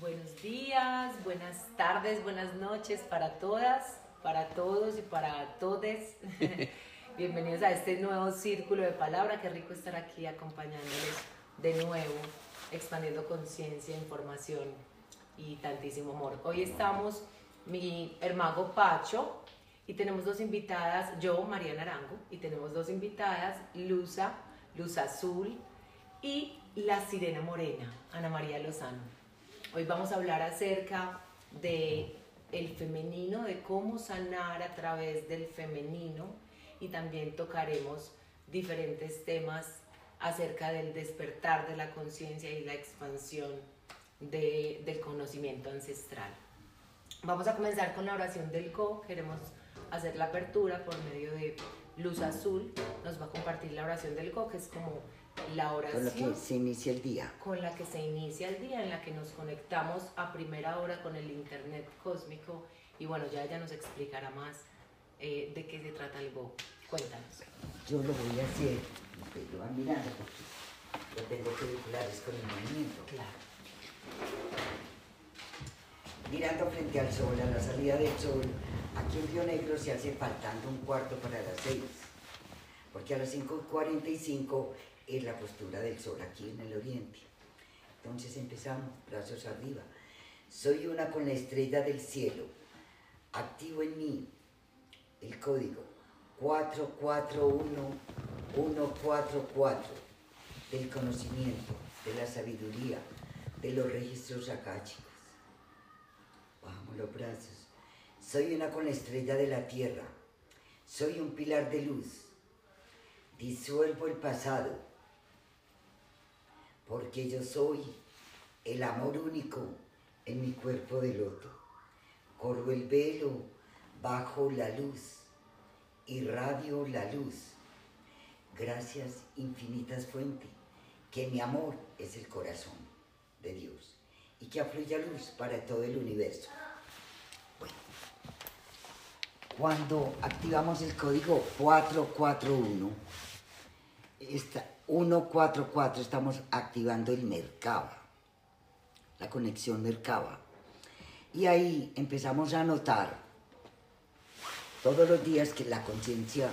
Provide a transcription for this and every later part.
Buenos días, buenas tardes, buenas noches para todas, para todos y para todes. Bienvenidos a este nuevo círculo de palabra. Qué rico estar aquí acompañándoles de nuevo, expandiendo conciencia, información y tantísimo amor. Hoy estamos mi hermano Pacho y tenemos dos invitadas, yo, María Naranjo, y tenemos dos invitadas, Luza, Luz Azul y la Sirena Morena, Ana María Lozano. Hoy vamos a hablar acerca de el femenino, de cómo sanar a través del femenino y también tocaremos diferentes temas acerca del despertar de la conciencia y la expansión de- del conocimiento ancestral. Vamos a comenzar con la oración del Go. Queremos hacer la apertura por medio de Luz Azul. Nos va a compartir la oración del Go, que es como la con lo oración que se inicia el día. con la que se inicia el día, en la que nos conectamos a primera hora con el Internet cósmico. Y bueno, ya ella nos explicará más eh, de qué se trata el Go. Cuéntanos. Yo lo voy a hacer, pero va mirando porque yo tengo películas con el movimiento. Claro. Mirando frente al sol, a la salida del sol, aquí en Río Negro se hace faltando un cuarto para las seis, porque a las 5.45 es la postura del sol aquí en el oriente. Entonces empezamos, brazos arriba. Soy una con la estrella del cielo, activo en mí el código 441144 del conocimiento, de la sabiduría, de los registros akáshicos. Bajamos los brazos. Soy una con la estrella de la tierra. Soy un pilar de luz. Disuelvo el pasado. Porque yo soy el amor único en mi cuerpo de loto. Corro el velo, bajo la luz, irradio la luz. Gracias infinitas fuentes, que mi amor es el corazón de Dios y que afluya luz para todo el universo. Bueno, cuando activamos el código 441, esta 144 estamos activando el Merkaba, la conexión Merkaba. Y ahí empezamos a notar todos los días que la conciencia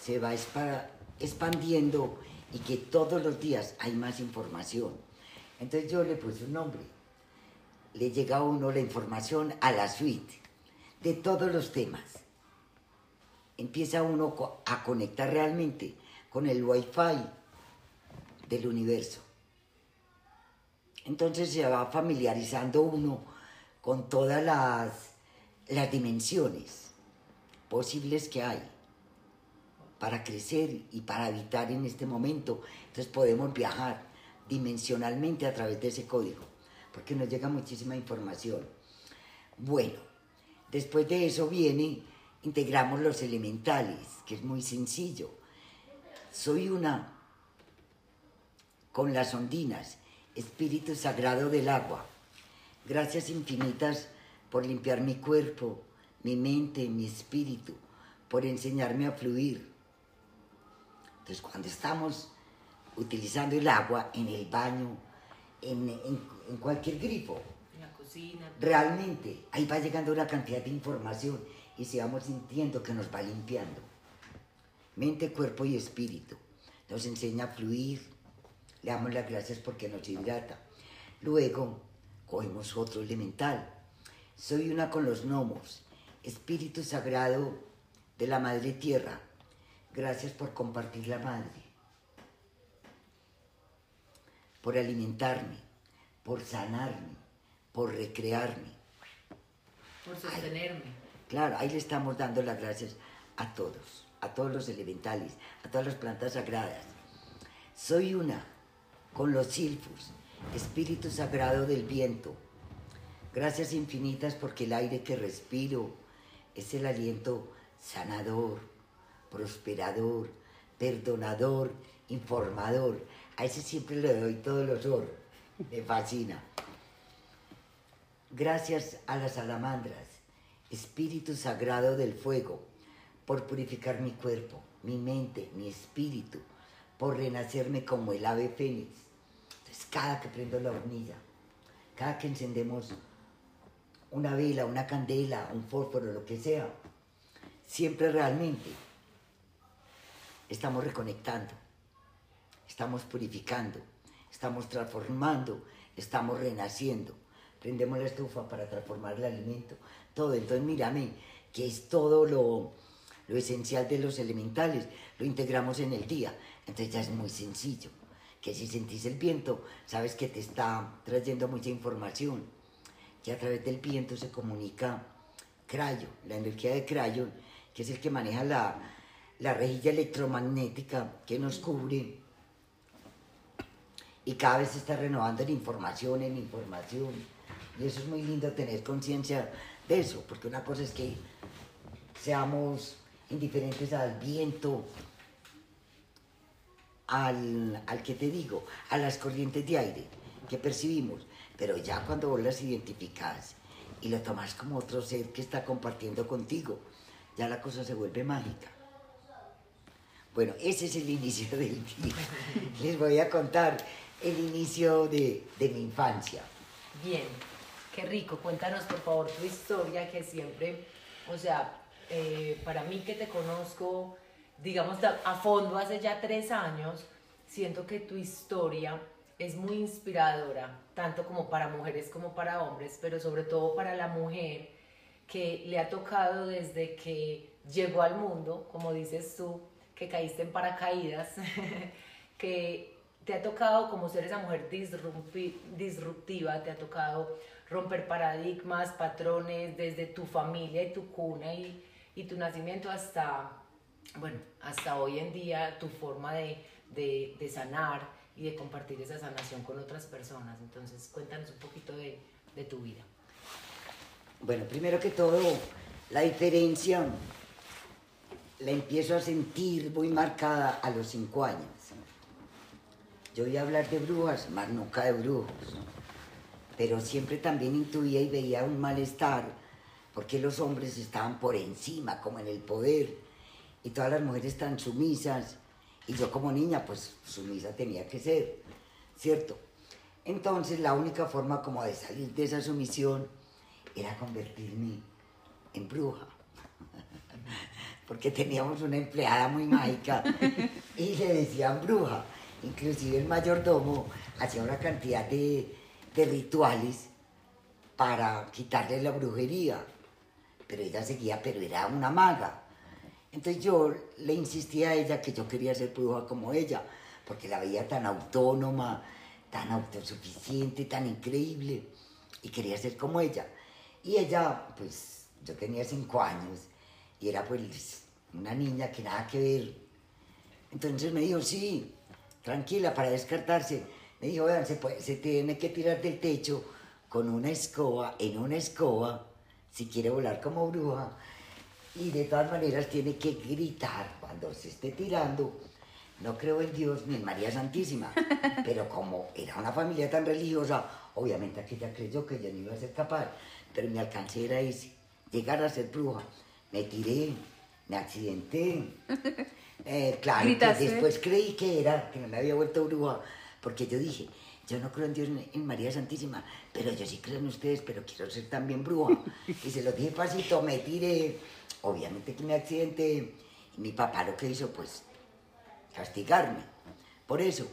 se va expandiendo y que todos los días hay más información. Entonces yo le puse un nombre. Le llega a uno la información a la suite de todos los temas. Empieza uno a conectar realmente con el wifi del universo. Entonces se va familiarizando uno con todas las, las dimensiones posibles que hay para crecer y para habitar en este momento. Entonces podemos viajar dimensionalmente a través de ese código, porque nos llega muchísima información. Bueno, después de eso viene, integramos los elementales, que es muy sencillo. Soy una con las ondinas, Espíritu Sagrado del agua. Gracias infinitas por limpiar mi cuerpo, mi mente, mi espíritu, por enseñarme a fluir. Entonces, cuando estamos utilizando el agua en el baño, en, en- en cualquier grifo, En la cocina. realmente ahí va llegando una cantidad de información y se vamos sintiendo que nos va limpiando. Mente, cuerpo y espíritu. Nos enseña a fluir. Le damos las gracias porque nos hidrata. Luego cogemos otro elemental. Soy una con los gnomos. Espíritu sagrado de la Madre Tierra. Gracias por compartir la Madre. Por alimentarme. Por sanarme. Por recrearme. Por sostenerme. Claro, ahí le estamos dando las gracias a todos, a todos los elementales, a todas las plantas sagradas. Soy una con los silfos, espíritu sagrado del viento. Gracias infinitas porque el aire que respiro es el aliento sanador, prosperador, perdonador, informador. A ese siempre le doy todo el honor. Me fascina. Gracias a las salamandras, Espíritu Sagrado del Fuego, por purificar mi cuerpo, mi mente, mi espíritu, por renacerme como el ave fénix. Entonces, cada que prendo la hornilla, cada que encendemos una vela, una candela, un fósforo, lo que sea, siempre realmente estamos reconectando, estamos purificando, estamos transformando, estamos renaciendo. Prendemos la estufa para transformar el alimento, todo. Entonces, mírame, que es todo lo, lo esencial de los elementales, lo integramos en el día. Entonces ya es muy sencillo, que si sentís el viento, sabes que te está trayendo mucha información, que a través del viento se comunica crayo, la energía de crayo, que es el que maneja la, la rejilla electromagnética que nos cubre y cada vez se está renovando en información, en información. Y eso es muy lindo tener conciencia de eso, porque una cosa es que seamos indiferentes al viento, al, al que te digo, a las corrientes de aire que percibimos, pero ya cuando vos las identificas y lo tomas como otro ser que está compartiendo contigo, ya la cosa se vuelve mágica. Bueno, ese es el inicio del día. Les voy a contar el inicio de, de mi infancia. Bien, qué rico. Cuéntanos por favor tu historia que siempre, o sea, eh, para mí que te conozco, digamos, a fondo hace ya tres años, siento que tu historia es muy inspiradora, tanto como para mujeres como para hombres, pero sobre todo para la mujer que le ha tocado desde que llegó al mundo, como dices tú, que caíste en paracaídas, que te ha tocado como ser esa mujer disruptiva, te ha tocado romper paradigmas, patrones desde tu familia y tu cuna y, y tu nacimiento hasta, bueno, hasta hoy en día tu forma de, de, sanar y de compartir esa sanación con otras personas. Entonces, cuéntanos un poquito de, de tu vida. Bueno, primero que todo, la diferencia la empiezo a sentir muy marcada a los cinco años. Yo iba a hablar de brujas, más nunca de brujos, pero siempre también intuía y veía un malestar porque los hombres estaban por encima, como en el poder, y todas las mujeres están sumisas, y yo como niña, pues sumisa tenía que ser, ¿cierto? Entonces la única forma como de salir de esa sumisión era convertirme en bruja, porque teníamos una empleada muy mágica y le decían bruja, inclusive el mayordomo hacía una cantidad de rituales para quitarle la brujería pero ella seguía, pero era una maga. Entonces yo le insistía a ella que yo quería ser bruja como ella, porque la veía tan autónoma, tan autosuficiente, tan increíble, y quería ser como ella. Y ella, pues, yo tenía cinco años, y era pues una niña que nada que ver. Entonces me dijo, sí, tranquila, para descartarse. Me dijo, vean, se, se tiene que tirar del techo con una escoba, en una escoba, si quiere volar como bruja. Y de todas maneras tiene que gritar cuando se esté tirando. No creo en Dios ni en María Santísima, pero como era una familia tan religiosa, obviamente aquella creyó que yo no iba a ser capaz, pero mi alcance era ese, llegar a ser bruja. Me tiré, me accidenté. Eh, claro, después creí que era, que no me había vuelto bruja, porque yo dije, yo no creo en Dios en María Santísima, pero yo sí creo en ustedes, pero quiero ser también bruja. Y se lo dije pasito, me tiré. Obviamente que me accidenté. Y mi papá lo que hizo, pues, castigarme. Por eso,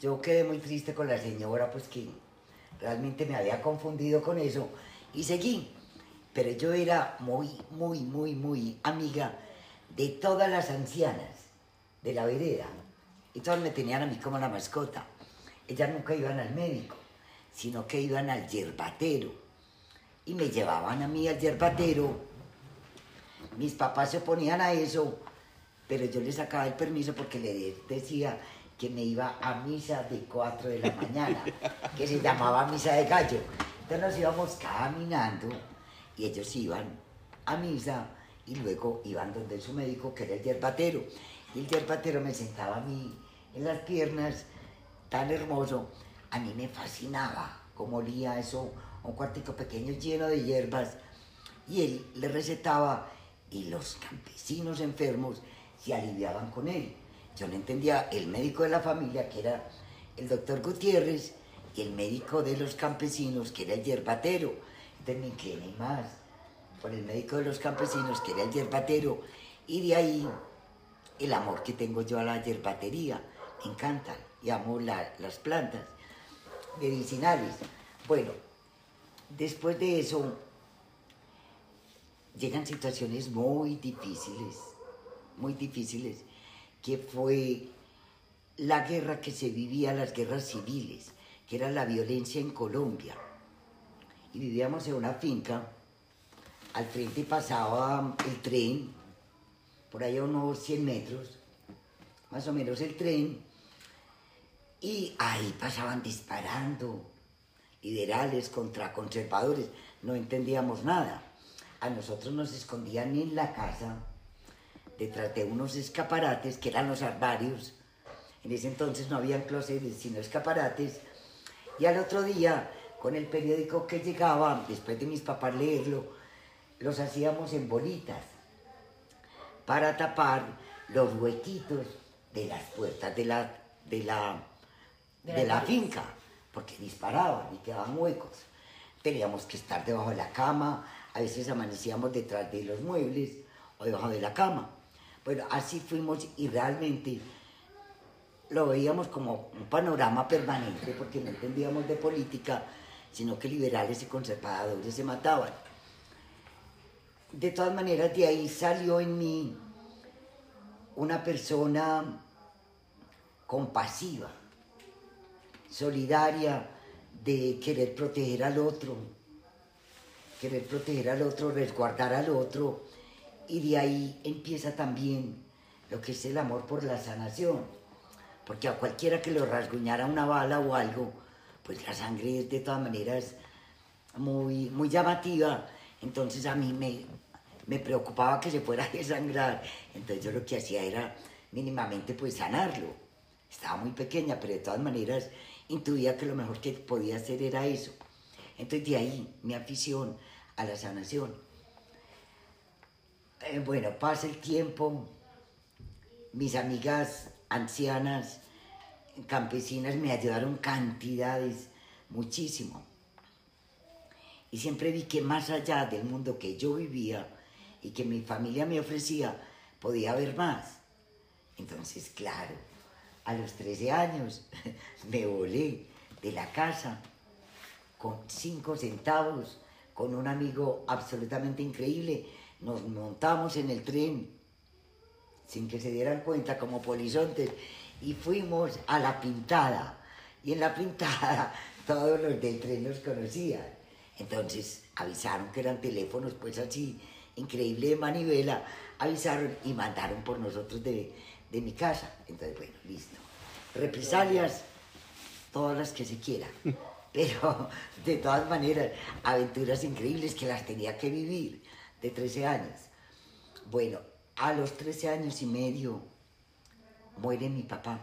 yo quedé muy triste con la señora, pues que realmente me había confundido con eso. Y seguí. Pero yo era muy, muy, muy, muy amiga de todas las ancianas de la vereda. Y todas me tenían a mí como la mascota ellas nunca iban al médico, sino que iban al yerbatero. Y me llevaban a mí al yerbatero. Mis papás se oponían a eso, pero yo les sacaba el permiso porque le decía que me iba a misa de 4 de la mañana, que se llamaba misa de gallo. Entonces nos íbamos caminando y ellos iban a misa y luego iban donde su médico, que era el yerbatero. Y el yerbatero me sentaba a mí en las piernas tan hermoso, a mí me fascinaba cómo olía eso, un cuartico pequeño lleno de hierbas, y él le recetaba y los campesinos enfermos se aliviaban con él. Yo no entendía, el médico de la familia, que era el doctor Gutiérrez, y el médico de los campesinos, que era el yerbatero. Entonces me incliné más por el médico de los campesinos, que era el yerbatero, y de ahí el amor que tengo yo a la yerbatería. Me encantan y amo las plantas medicinales. Bueno, después de eso llegan situaciones muy difíciles, muy difíciles, que fue la guerra que se vivía, las guerras civiles, que era la violencia en Colombia. Y vivíamos en una finca, al frente pasaba el tren, por ahí a unos 100 metros, más o menos el tren, y ahí pasaban disparando, liberales contra conservadores, no entendíamos nada. A nosotros nos escondían en la casa, detrás de unos escaparates que eran los armarios. En ese entonces no habían closets, sino escaparates. Y al otro día, con el periódico que llegaba, después de mis papás leerlo, los hacíamos en bolitas para tapar los huequitos de las puertas de la, de la, de la finca, porque disparaban y quedaban huecos. Teníamos que estar debajo de la cama, a veces amanecíamos detrás de los muebles o debajo de la cama. Bueno, así fuimos y realmente lo veíamos como un panorama permanente porque no entendíamos de política, sino que liberales y conservadores se mataban. De todas maneras, de ahí salió en mí una persona compasiva, solidaria, de querer proteger al otro, querer proteger al otro, resguardar al otro, y de ahí empieza también lo que es el amor por la sanación, porque a cualquiera que lo rasguñara una bala o algo, pues la sangre es de todas maneras muy, muy llamativa, entonces a mí me, me preocupaba que se fuera a desangrar, entonces yo lo que hacía era mínimamente pues sanarlo. Estaba muy pequeña, pero de todas maneras intuía que lo mejor que podía hacer era eso. Entonces de ahí mi afición a la sanación. Eh, bueno, pasa el tiempo, mis amigas ancianas, campesinas me ayudaron cantidades, muchísimo. Y siempre vi que más allá del mundo que yo vivía y que mi familia me ofrecía, podía haber más. Entonces, claro, a los 13 años me volé de la casa con cinco centavos con un amigo absolutamente increíble. Nos montamos en el tren sin que se dieran cuenta como polizontes y fuimos a la pintada. Y en la pintada todos los del tren nos conocían. Entonces avisaron que eran teléfonos pues así, increíble de manivela, avisaron y mandaron por nosotros de, de mi casa. Entonces, bueno, listo. Represalias, todas las que se quieran pero de todas maneras, aventuras increíbles que las tenía que vivir de 13 años. Bueno, a los 13 años y medio muere mi papá.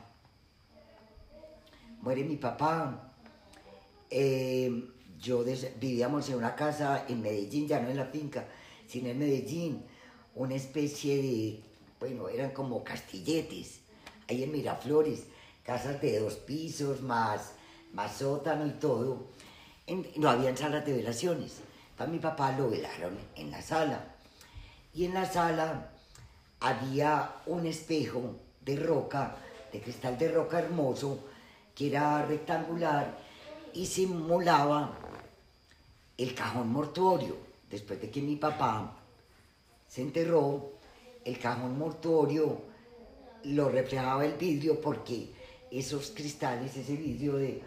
Muere mi papá. Eh, yo vivíamos en una casa en Medellín, ya no en la finca, sino en Medellín, una especie de, bueno, eran como castilletes, ahí en Miraflores, casas de dos pisos más más sótano y todo, no habían salas de velaciones. Para mi papá lo velaron en la sala. Y en la sala había un espejo de roca, de cristal de roca hermoso, que era rectangular y simulaba el cajón mortuorio. Después de que mi papá se enterró, el cajón mortuorio lo reflejaba el vidrio porque esos cristales, ese vidrio de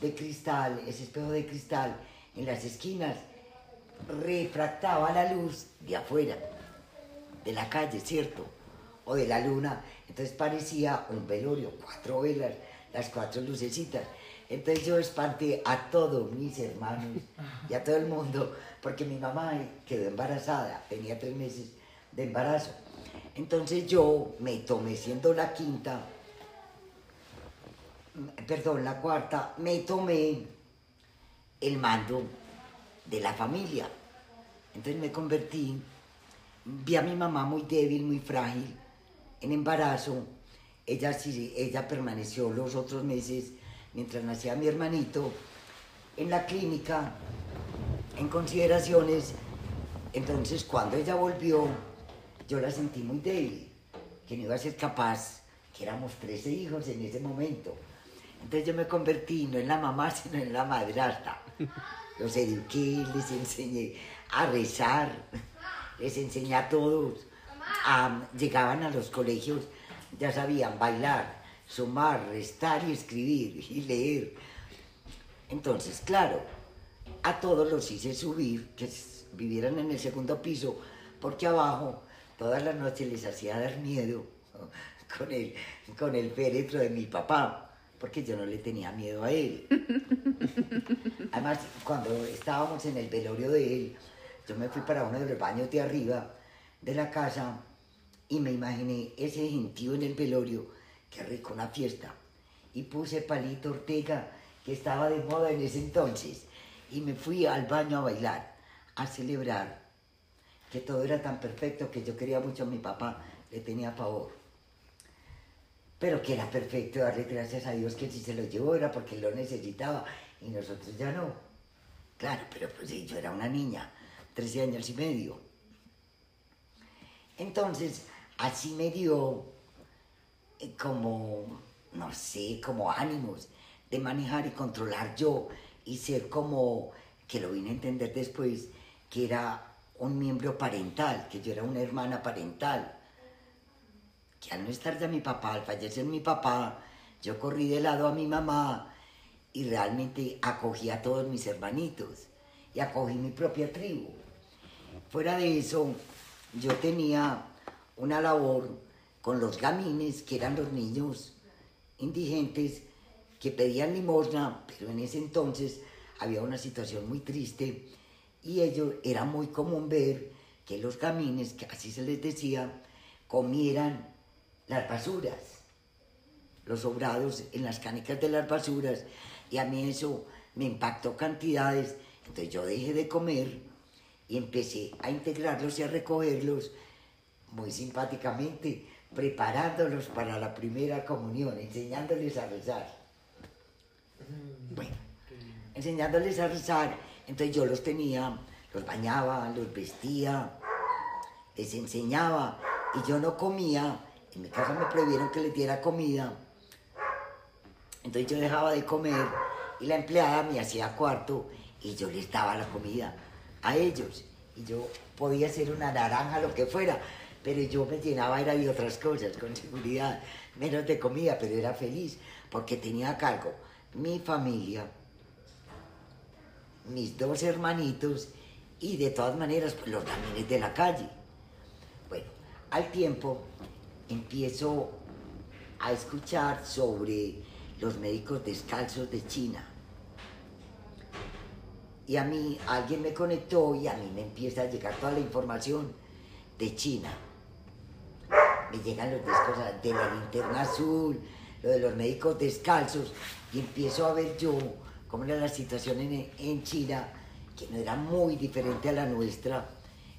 de cristal, ese espejo de cristal en las esquinas, refractaba la luz de afuera, de la calle, ¿cierto? O de la luna. Entonces parecía un velorio, cuatro velas, las cuatro lucecitas. Entonces yo espanté a todos mis hermanos y a todo el mundo, porque mi mamá quedó embarazada, tenía tres meses de embarazo. Entonces yo me tomé siendo la quinta, perdón, la cuarta, me tomé el mando de la familia. Entonces me convertí, vi a mi mamá muy débil, muy frágil, en embarazo. Ella, ella permaneció los otros meses mientras nacía mi hermanito, en la clínica, en consideraciones. Entonces, cuando ella volvió, yo la sentí muy débil, que no iba a ser capaz, que éramos 13 hijos en ese momento. Entonces yo me convertí no en la mamá, sino en la madrastra. Los eduqué, les enseñé a rezar, les enseñé a todos. llegaban a los colegios, ya sabían bailar, sumar, restar y escribir y leer. Entonces, claro, a todos los hice subir, que vivieran en el segundo piso, porque abajo todas las noches les hacía dar miedo con el, con el féretro de mi papá, porque yo no le tenía miedo a él. Además, cuando estábamos en el velorio de él, yo me fui para uno de los baños de arriba de la casa y me imaginé ese gentío en el velorio, qué rico una fiesta. Y puse palito Ortega, que estaba de moda en ese entonces, y me fui al baño a bailar, a celebrar que todo era tan perfecto que yo quería mucho a mi papá, le tenía favor. Pero que era perfecto, darle gracias a Dios que si se lo llevó era porque lo necesitaba y nosotros ya no. Claro, pero pues yo era una niña, 13 años y medio. Entonces, así me dio eh, como, no sé, como ánimos de manejar y controlar yo y ser como, que lo vine a entender después, que era un miembro parental, que yo era una hermana parental. Que al no estar de mi papá, al fallecer mi papá, yo corrí de lado a mi mamá y realmente acogí a todos mis hermanitos y acogí mi propia tribu. Fuera de eso, yo tenía una labor con los gamines, que eran los niños indigentes que pedían limosna, pero en ese entonces había una situación muy triste y ellos era muy común ver que los gamines, que así se les decía, comieran las basuras, los sobrados en las canicas de las basuras, y a mí eso me impactó cantidades, entonces yo dejé de comer y empecé a integrarlos y a recogerlos muy simpáticamente, preparándolos para la primera comunión, enseñándoles a rezar. Mm. Bueno, enseñándoles a rezar, entonces yo los tenía, los bañaba, los vestía, les enseñaba y yo no comía, en mi casa me prohibieron que les diera comida, entonces yo dejaba de comer y la empleada me hacía cuarto y yo les daba la comida a ellos. Y yo podía ser una naranja, lo que fuera, pero yo me llenaba era de otras cosas, con seguridad, menos de comida, pero era feliz porque tenía a cargo mi familia, mis dos hermanitos y de todas maneras pues, los gamines de la calle. Bueno, al tiempo empiezo a escuchar sobre los médicos descalzos de China. Y a mí alguien me conectó y a mí me empieza a llegar toda la información de China me llegan los discos de la linterna azul, lo de los médicos descalzos, y empiezo a ver yo cómo era la situación en, China, que no era muy diferente a la nuestra,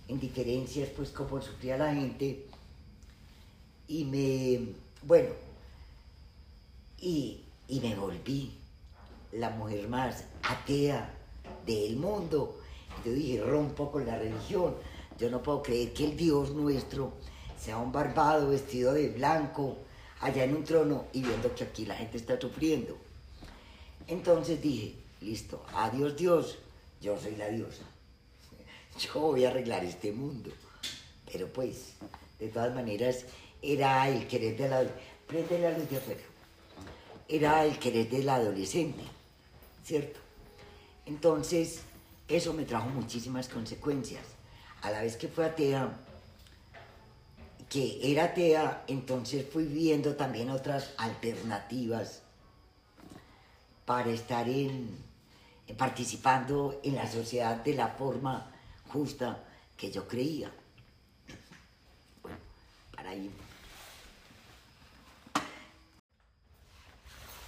en diferencias, pues cómo sufría la gente. Y me, bueno, y, y me volví la mujer más atea del mundo. Yo dije, rompo con la religión. Yo no puedo creer que el Dios nuestro sea un barbado vestido de blanco, allá en un trono y viendo que aquí la gente está sufriendo. Entonces dije, listo, adiós Dios, yo soy la diosa. Yo voy a arreglar este mundo. Pero pues, de todas maneras, era el querer de la... Prende la luz de afuera. Era el querer del adolescente, ¿cierto? Entonces, eso me trajo muchísimas consecuencias. A la vez que fue atea, que era atea, entonces fui viendo también otras alternativas para estar en, participando en la sociedad de la forma justa que yo creía. Bueno, para ahí.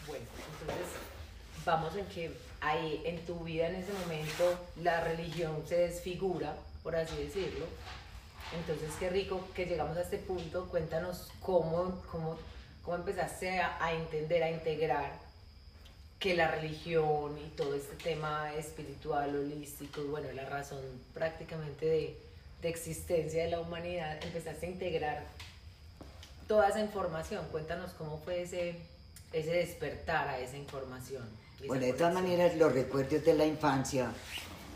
Bueno, entonces vamos en que ahí en tu vida en ese momento la religión se desfigura, por así decirlo entonces, qué rico que llegamos a este punto. Cuéntanos cómo, cómo, cómo empezaste a, entender, a integrar que la religión y todo este tema espiritual, holístico, y bueno, la razón prácticamente de, de existencia de la humanidad, empezaste a integrar toda esa información. Cuéntanos cómo fue ese, ese despertar a esa información. Bueno, de todas maneras, los recuerdos de la infancia,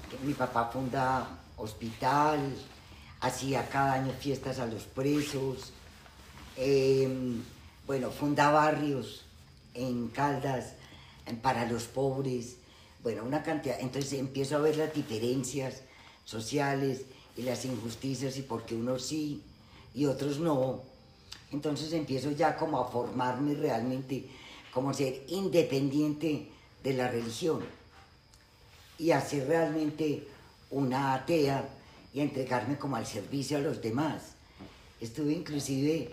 que mi papá funda hospital, hacía cada año fiestas a los presos, em, bueno, funda barrios en Caldas para los pobres, bueno, una cantidad, entonces empiezo a ver las diferencias sociales y las injusticias y por qué unos sí y otros no. Entonces empiezo ya como a formarme realmente como ser independiente de la religión y a ser realmente una atea y entregarme como al servicio a los demás. Estuve inclusive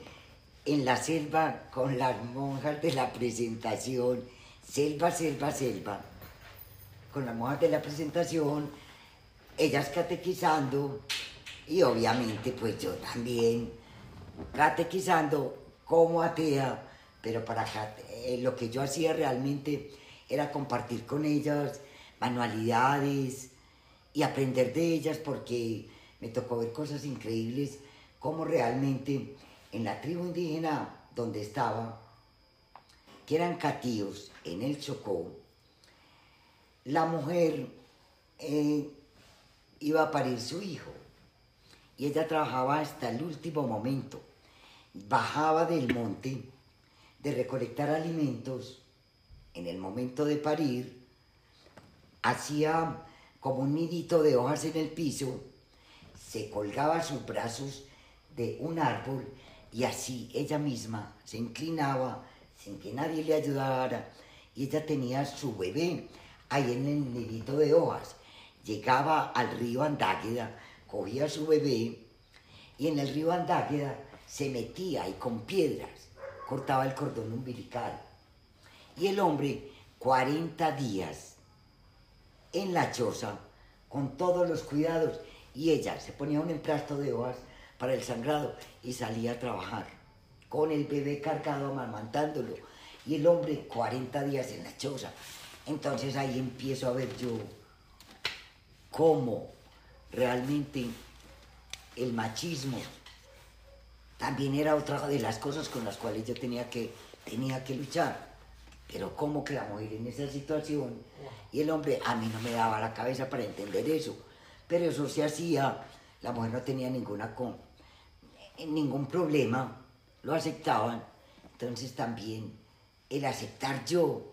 en la selva con las monjas de la presentación, selva, selva, selva, con las monjas de la presentación, ellas catequizando y obviamente pues yo también catequizando como atea, pero para eh, lo que yo hacía realmente era compartir con ellas manualidades y aprender de ellas porque me tocó ver cosas increíbles como realmente en la tribu indígena donde estaba, eran catíos en el Chocó, la mujer eh, iba a parir su hijo. Y ella trabajaba hasta el último momento. Bajaba del monte de recolectar alimentos. En el momento de parir, hacía como un nidito de hojas en el piso, se colgaba sus brazos de un árbol y así ella misma se inclinaba sin que nadie le ayudara y ella tenía su bebé ahí en el nidito de hojas. Llegaba al río Andágueda, cogía su bebé y en el río Andágueda se metía y con piedras cortaba el cordón umbilical. Y el hombre, 40 días en la choza, con todos los cuidados, y ella se ponía un emplasto de hojas para el sangrado y salía a trabajar, con el bebé cargado amamantándolo, y el hombre 40 días en la choza. Entonces ahí empiezo a ver yo cómo realmente el machismo también era otra de las cosas con las cuales yo tenía que, tenía que luchar. Pero cómo que la mujer en esa situación y el hombre a mí no me daba la cabeza para entender eso. Pero eso se hacía, la mujer no tenía ninguna con, ningún problema, lo aceptaban. Entonces también el aceptar yo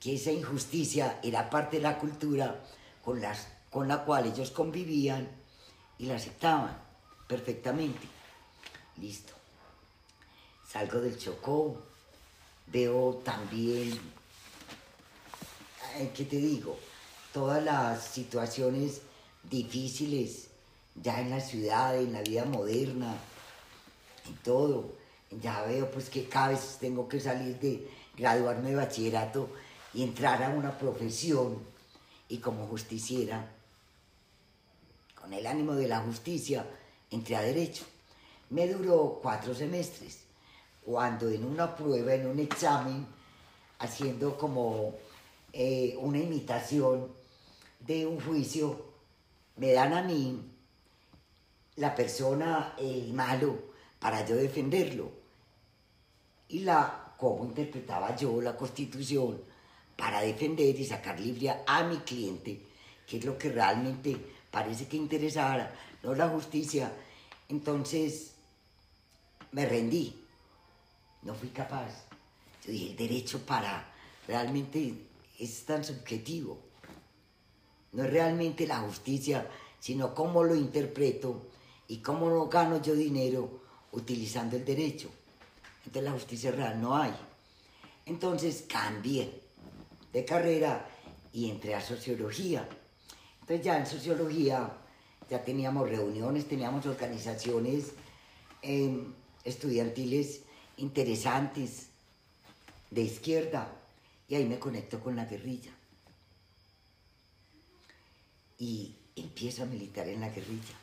que esa injusticia era parte de la cultura con, las, con la cual ellos convivían y la aceptaban perfectamente. Listo. Salgo del Chocó, veo también, ¿qué te digo? Todas las situaciones difíciles ya en la ciudad, en la vida moderna, y todo. Ya veo pues que cada vez tengo que salir de graduarme de bachillerato y entrar a una profesión y como justiciera, con el ánimo de la justicia, entré a derecho. Me duró cuatro semestres, cuando en una prueba, en un examen, haciendo como eh, una imitación de un juicio, me dan a mí la persona, el malo, para yo defenderlo. Y la, cómo interpretaba yo la constitución para defender y sacar libre a mi cliente, que es lo que realmente parece que interesara, no la justicia. Entonces me rendí, no fui capaz. Yo dije, el derecho para realmente es tan subjetivo. No es realmente la justicia, sino cómo lo interpreto y cómo no gano yo dinero utilizando el derecho. Entonces la justicia real no hay. Entonces cambié de carrera y entré a sociología. Entonces ya en sociología ya teníamos reuniones, teníamos organizaciones em, estudiantiles interesantes de izquierda y ahí me conecto con la guerrilla. Y empiezo a militar en la guerrilla.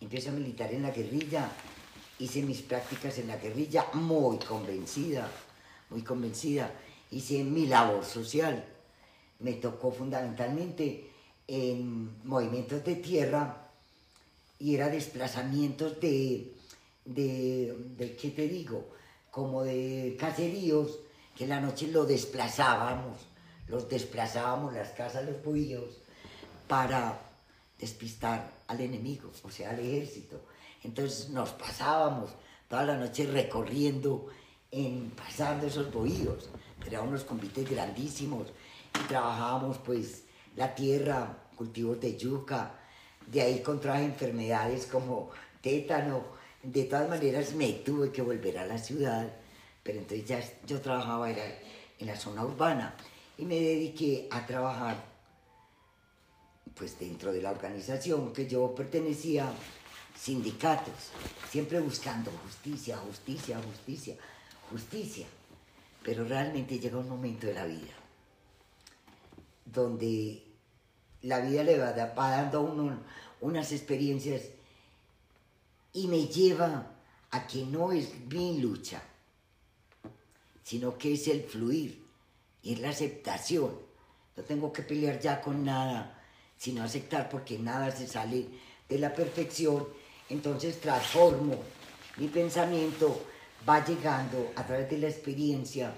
Empiezo a militar en la guerrilla, hice mis prácticas en la guerrilla muy convencida, muy convencida. hice mi labor social. Me tocó fundamentalmente en movimientos de tierra y era desplazamientos de, de, de ¿qué te digo? Como de caseríos que en la noche lo desplazábamos, los desplazábamos, las casas, los buillos, para despistar al enemigo, o sea, al ejército. Entonces nos pasábamos toda la noche recorriendo, en, pasando esos bohíos, pero eran unos convites grandísimos y trabajábamos pues la tierra, cultivos de yuca, de ahí contra enfermedades como tétano. De todas maneras me tuve que volver a la ciudad, pero entonces ya yo trabajaba era en la zona urbana. Y me dediqué a trabajar pues dentro de la organización que yo pertenecía, sindicatos, siempre buscando justicia, justicia, justicia, justicia. Pero realmente llega un momento de la vida donde la vida le va, dando unas experiencias y me lleva a que no es mi lucha, sino que es el fluir y es la aceptación. No tengo que pelear ya con nada, sino aceptar porque nada se sale de la perfección. Entonces transformo mi pensamiento, va llegando a través de la experiencia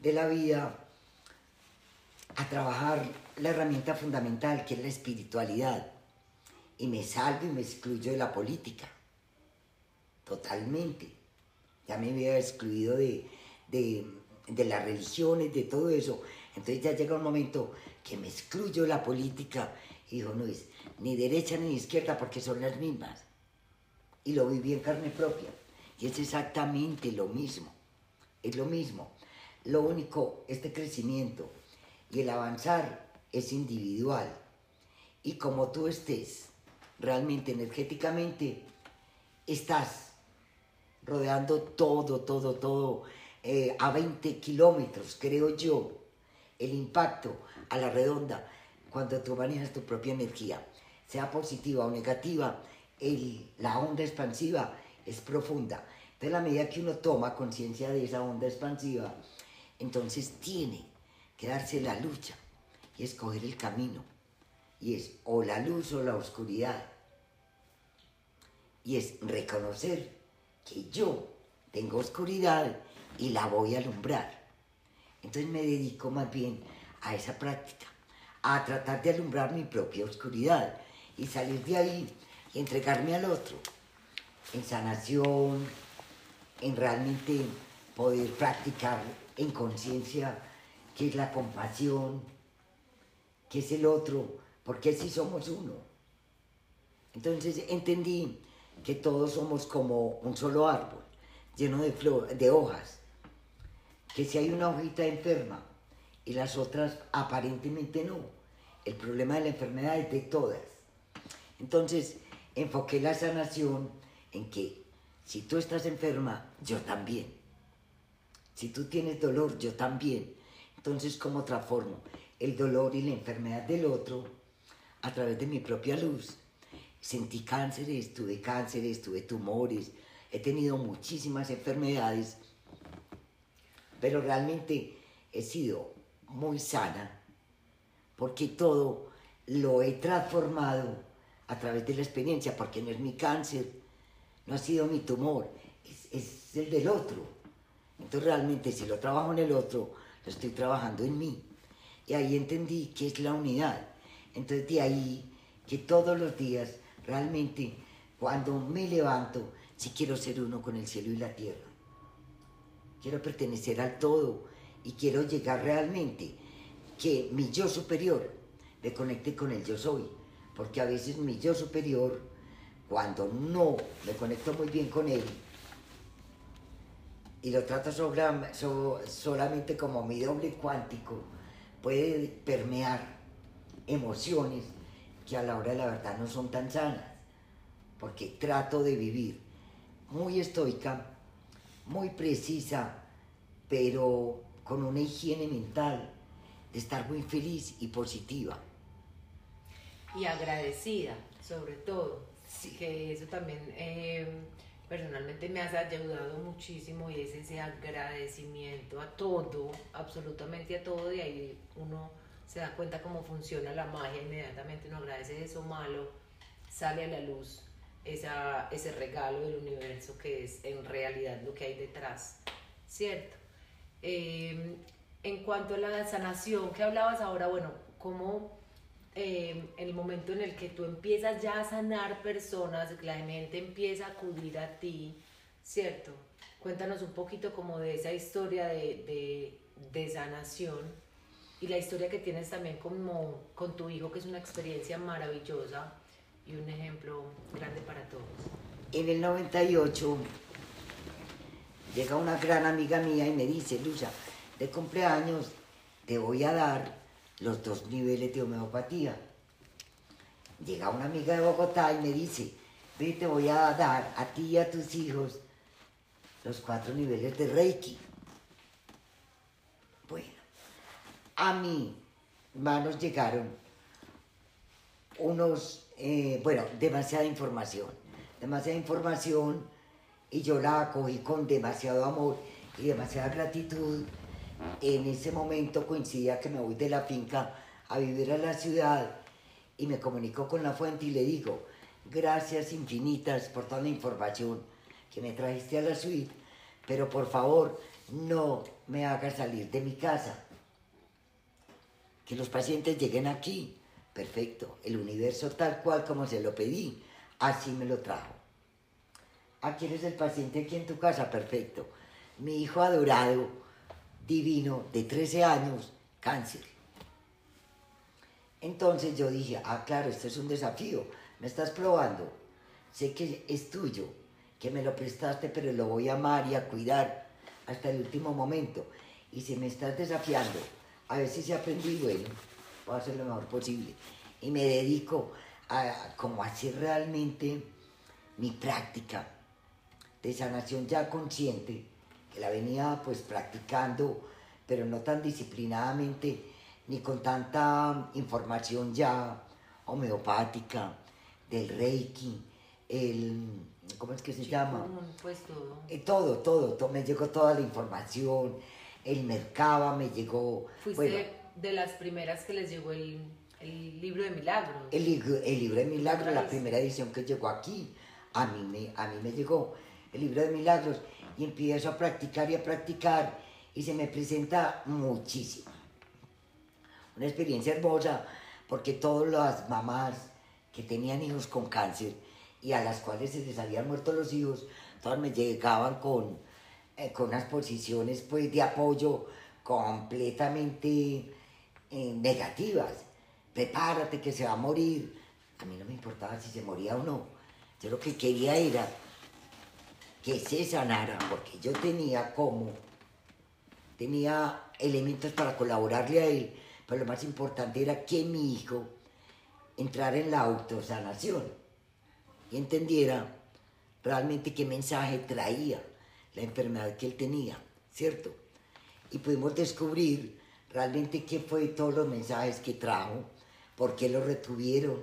de la vida a trabajar la herramienta fundamental que es la espiritualidad y me salgo y me excluyo de la política, totalmente. Ya me había excluido de, de, de las religiones, de todo eso. Entonces ya llega un momento que me excluyo de la política y digo, no es ni derecha ni izquierda porque son las mismas. Y lo viví en carne propia. Y es exactamente lo mismo. Es lo mismo. Lo único, este crecimiento y el avanzar es individual. Y como tú estés realmente energéticamente, estás rodeando todo, todo, todo eh, a 20 kilómetros, creo yo, el impacto a la redonda cuando tú manejas tu propia energía, sea positiva o negativa, la onda expansiva es profunda. Entonces, la medida que uno toma conciencia de esa onda expansiva, entonces tiene que darse la lucha y escoger el camino. Y es o la luz o la oscuridad. Y es reconocer que yo tengo oscuridad y la voy a alumbrar. Entonces me dedico más bien a esa práctica, a tratar de alumbrar mi propia oscuridad y salir de ahí y entregarme al otro en sanación, en realmente poder practicar en conciencia qué es la compasión, qué es el otro, porque si somos uno. Entonces entendí que todos somos como un solo árbol, lleno de, de hojas, que si hay una hojita enferma y las otras aparentemente no, el problema de la enfermedad es de todas. Entonces enfoqué la sanación en que si tú estás enferma, yo también. Si tú tienes dolor, yo también. Entonces, ¿cómo transformo el dolor y la enfermedad del otro a través de mi propia luz? Sentí cánceres, tuve cánceres, tuve tumores, he tenido muchísimas enfermedades, pero realmente he sido muy sana porque todo lo he transformado a través de la experiencia, porque no es mi cáncer, no ha sido mi tumor, es, es el del otro. Entonces realmente si lo trabajo en el otro, lo estoy trabajando en mí. Y ahí entendí que es la unidad. Entonces de ahí que todos los días, realmente, cuando me levanto, si quiero ser uno con el cielo y la tierra. Quiero pertenecer al todo y quiero llegar realmente que mi yo superior me conecte con el yo soy. Porque a veces mi yo superior, cuando no me conecto muy bien con él, y lo trato solamente como mi doble cuántico, puede permear emociones que a la hora de la verdad no son tan sanas, porque trato de vivir muy estoica, muy precisa, pero con una higiene mental de estar muy feliz y positiva. Y agradecida, sobre todo, que eso también... Eh, personalmente me has ayudado muchísimo y es ese agradecimiento a todo, absolutamente a todo, y ahí uno se da cuenta cómo funciona la magia, inmediatamente uno agradece eso malo, sale a la luz esa, ese regalo del universo que es en realidad lo que hay detrás, ¿cierto? Eh, en cuanto a la sanación que hablabas ahora, bueno, cómo eh, el momento en el que tú empiezas ya a sanar personas, que la gente empieza a acudir a ti, ¿cierto? Cuéntanos un poquito como de esa historia de, de, de sanación y la historia que tienes también como con tu hijo, que es una experiencia maravillosa y un ejemplo grande para todos. En el 98 llega una gran amiga mía y me dice, Lucha, de cumpleaños te voy a dar los dos niveles de homeopatía. Llega una amiga de Bogotá y me dice, te voy a dar a ti y a tus hijos los cuatro niveles de Reiki. Bueno, a mí, manos llegaron unos, eh, bueno, demasiada información, demasiada información y yo la acogí con demasiado amor y demasiada gratitud en ese momento coincidía que me voy de la finca a vivir a la ciudad y me comunico con la fuente y le digo, gracias infinitas por toda la información que me trajiste a la suite, pero por favor no me hagas salir de mi casa. Que los pacientes lleguen aquí. Perfecto, el universo tal cual como se lo pedí, así me lo trajo. Aquí eres el paciente aquí en tu casa, perfecto. Mi hijo adorado, divino de 13 años, cáncer. Entonces yo dije, ah, claro, esto es un desafío, me estás probando, sé que es tuyo, que me lo prestaste, pero lo voy a amar y a cuidar hasta el último momento. Y si me estás desafiando, a ver si se aprendió y bueno, voy a hacer lo mejor posible. Y me dedico a como hacer realmente mi práctica de sanación ya consciente que la venía pues practicando, pero no tan disciplinadamente, ni con tanta información ya homeopática, del Reiki, el, ¿cómo es que se llama? Pues todo. Eh, todo, todo, todo, me llegó toda la información, el Mercaba me llegó... Fuiste de las primeras que les llegó el, el libro de milagros. El, el libro de milagros, la primera edición que llegó aquí, a mí me, a mí me llegó el libro de milagros empiezo a practicar y a practicar y se me presenta muchísimo. Una experiencia hermosa porque todas las mamás que tenían hijos con cáncer y a las cuales se les habían muerto los hijos, todas me llegaban con, eh, con unas posiciones pues, de apoyo completamente eh, negativas. Prepárate que se va a morir. A mí no me importaba si se moría o no. Yo lo que quería era que se sanara, porque yo tenía como, tenía elementos para colaborarle a él, pero lo más importante era que mi hijo entrara en la autosanación y entendiera realmente qué mensaje traía la enfermedad que él tenía, ¿cierto? Y pudimos descubrir realmente qué fue todos los mensajes que trajo, por qué lo retuvieron,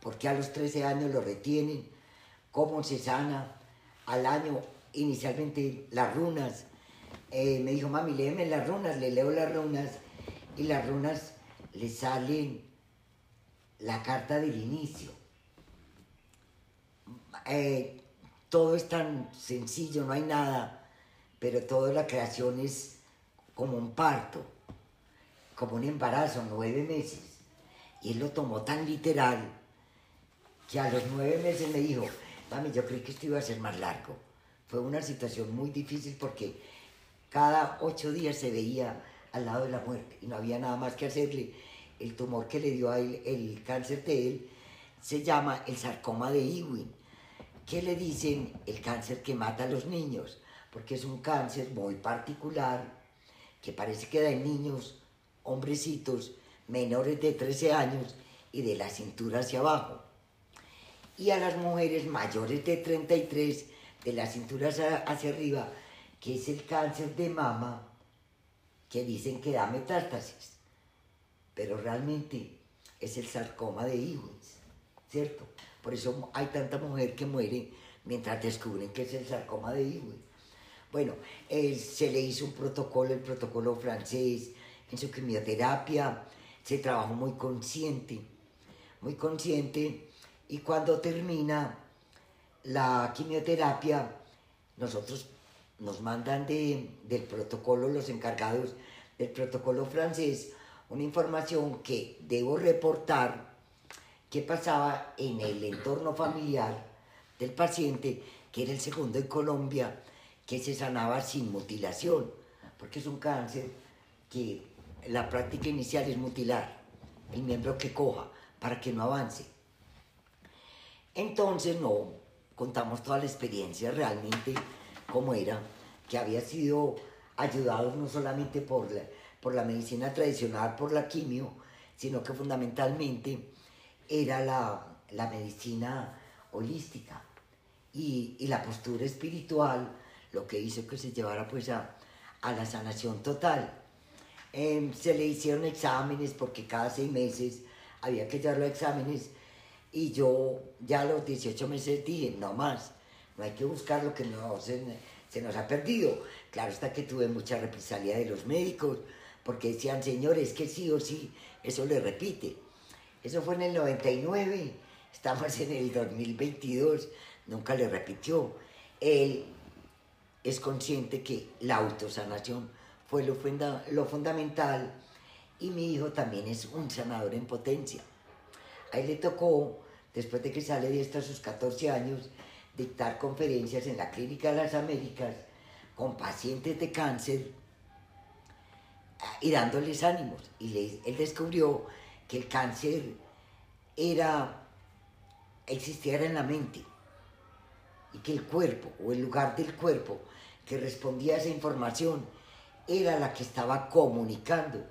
por qué a los 13 años lo retienen, cómo se sana, al año inicialmente las runas. Eh, me dijo, mami, léeme las runas, le leo las runas y las runas le salen la carta del inicio. Eh, todo es tan sencillo, no hay nada, pero toda la creación es como un parto, como un embarazo, nueve meses. Y él lo tomó tan literal que a los nueve meses me dijo, Yo creí que esto iba a ser más largo. Fue una situación muy difícil porque cada ocho días se veía al lado de la muerte y no había nada más que hacerle. El tumor que le dio a él, el cáncer de él, se llama el sarcoma de Ewing, que le dicen el cáncer que mata a los niños, porque es un cáncer muy particular que parece que da en niños, hombrecitos menores de 13 años y de la cintura hacia abajo y a las mujeres mayores de 33, de la cintura hacia arriba, que es el cáncer de mama, que dicen que da metástasis, pero realmente es el sarcoma de Ewing, ¿cierto? Por eso hay tanta mujer que muere mientras descubren que es el sarcoma de Ewing. Bueno, eh, se le hizo un protocolo, el protocolo francés, en su quimioterapia, se trabajó muy consciente, muy consciente, y cuando termina la quimioterapia, nosotros nos mandan del protocolo, los encargados del protocolo francés, una información que debo reportar qué pasaba en el entorno familiar del paciente, que era el segundo en Colombia, que se sanaba sin mutilación, porque es un cáncer que la práctica inicial es mutilar el miembro que coja para que no avance. Entonces no contamos toda la experiencia realmente como era, que había sido ayudados no solamente por la, por la medicina tradicional, por la quimio, sino que fundamentalmente era la, la medicina holística y, y, la postura espiritual lo que hizo que se llevara pues a, a la sanación total. Em, se le hicieron exámenes porque cada seis meses había que llevar los exámenes y yo ya a los 18 meses dije, no más, no hay que buscar lo que no se, se nos ha perdido. Claro está que tuve mucha represalia de los médicos porque decían, señores, que sí o sí, eso le repite. Eso fue en el 99, estamos en el 2022, nunca le repitió. Él es consciente que la autosanación fue lo, lo fundamental y mi hijo también es un sanador en potencia. A él le tocó, después de que sale de esto a sus 14 años, dictar conferencias en la Clínica de las Américas con pacientes de cáncer y dándoles ánimos. Y él descubrió que el cáncer era, existiera en la mente y que el cuerpo o el lugar del cuerpo que respondía a esa información era la que estaba comunicando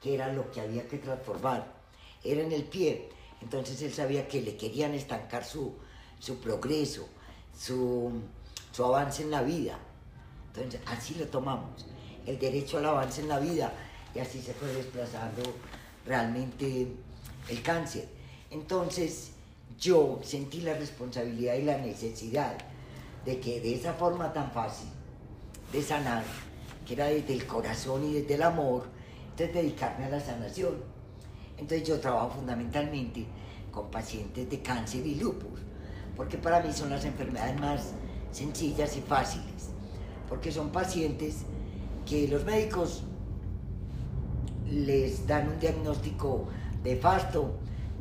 que era lo que había que transformar. Era en el pie. Entonces él sabía que le querían estancar su, su progreso, su, su avance en la vida. Entonces así lo tomamos, el derecho al avance en la vida y así se fue desplazando realmente el cáncer. Entonces yo sentí la responsabilidad y la necesidad de que de esa forma tan fácil de sanar, que era desde el corazón y desde el amor, entonces dedicarme a la sanación. Entonces yo trabajo fundamentalmente con pacientes de cáncer y lupus, porque para mí son las enfermedades más sencillas y fáciles, porque son pacientes que los médicos les dan un diagnóstico de fasto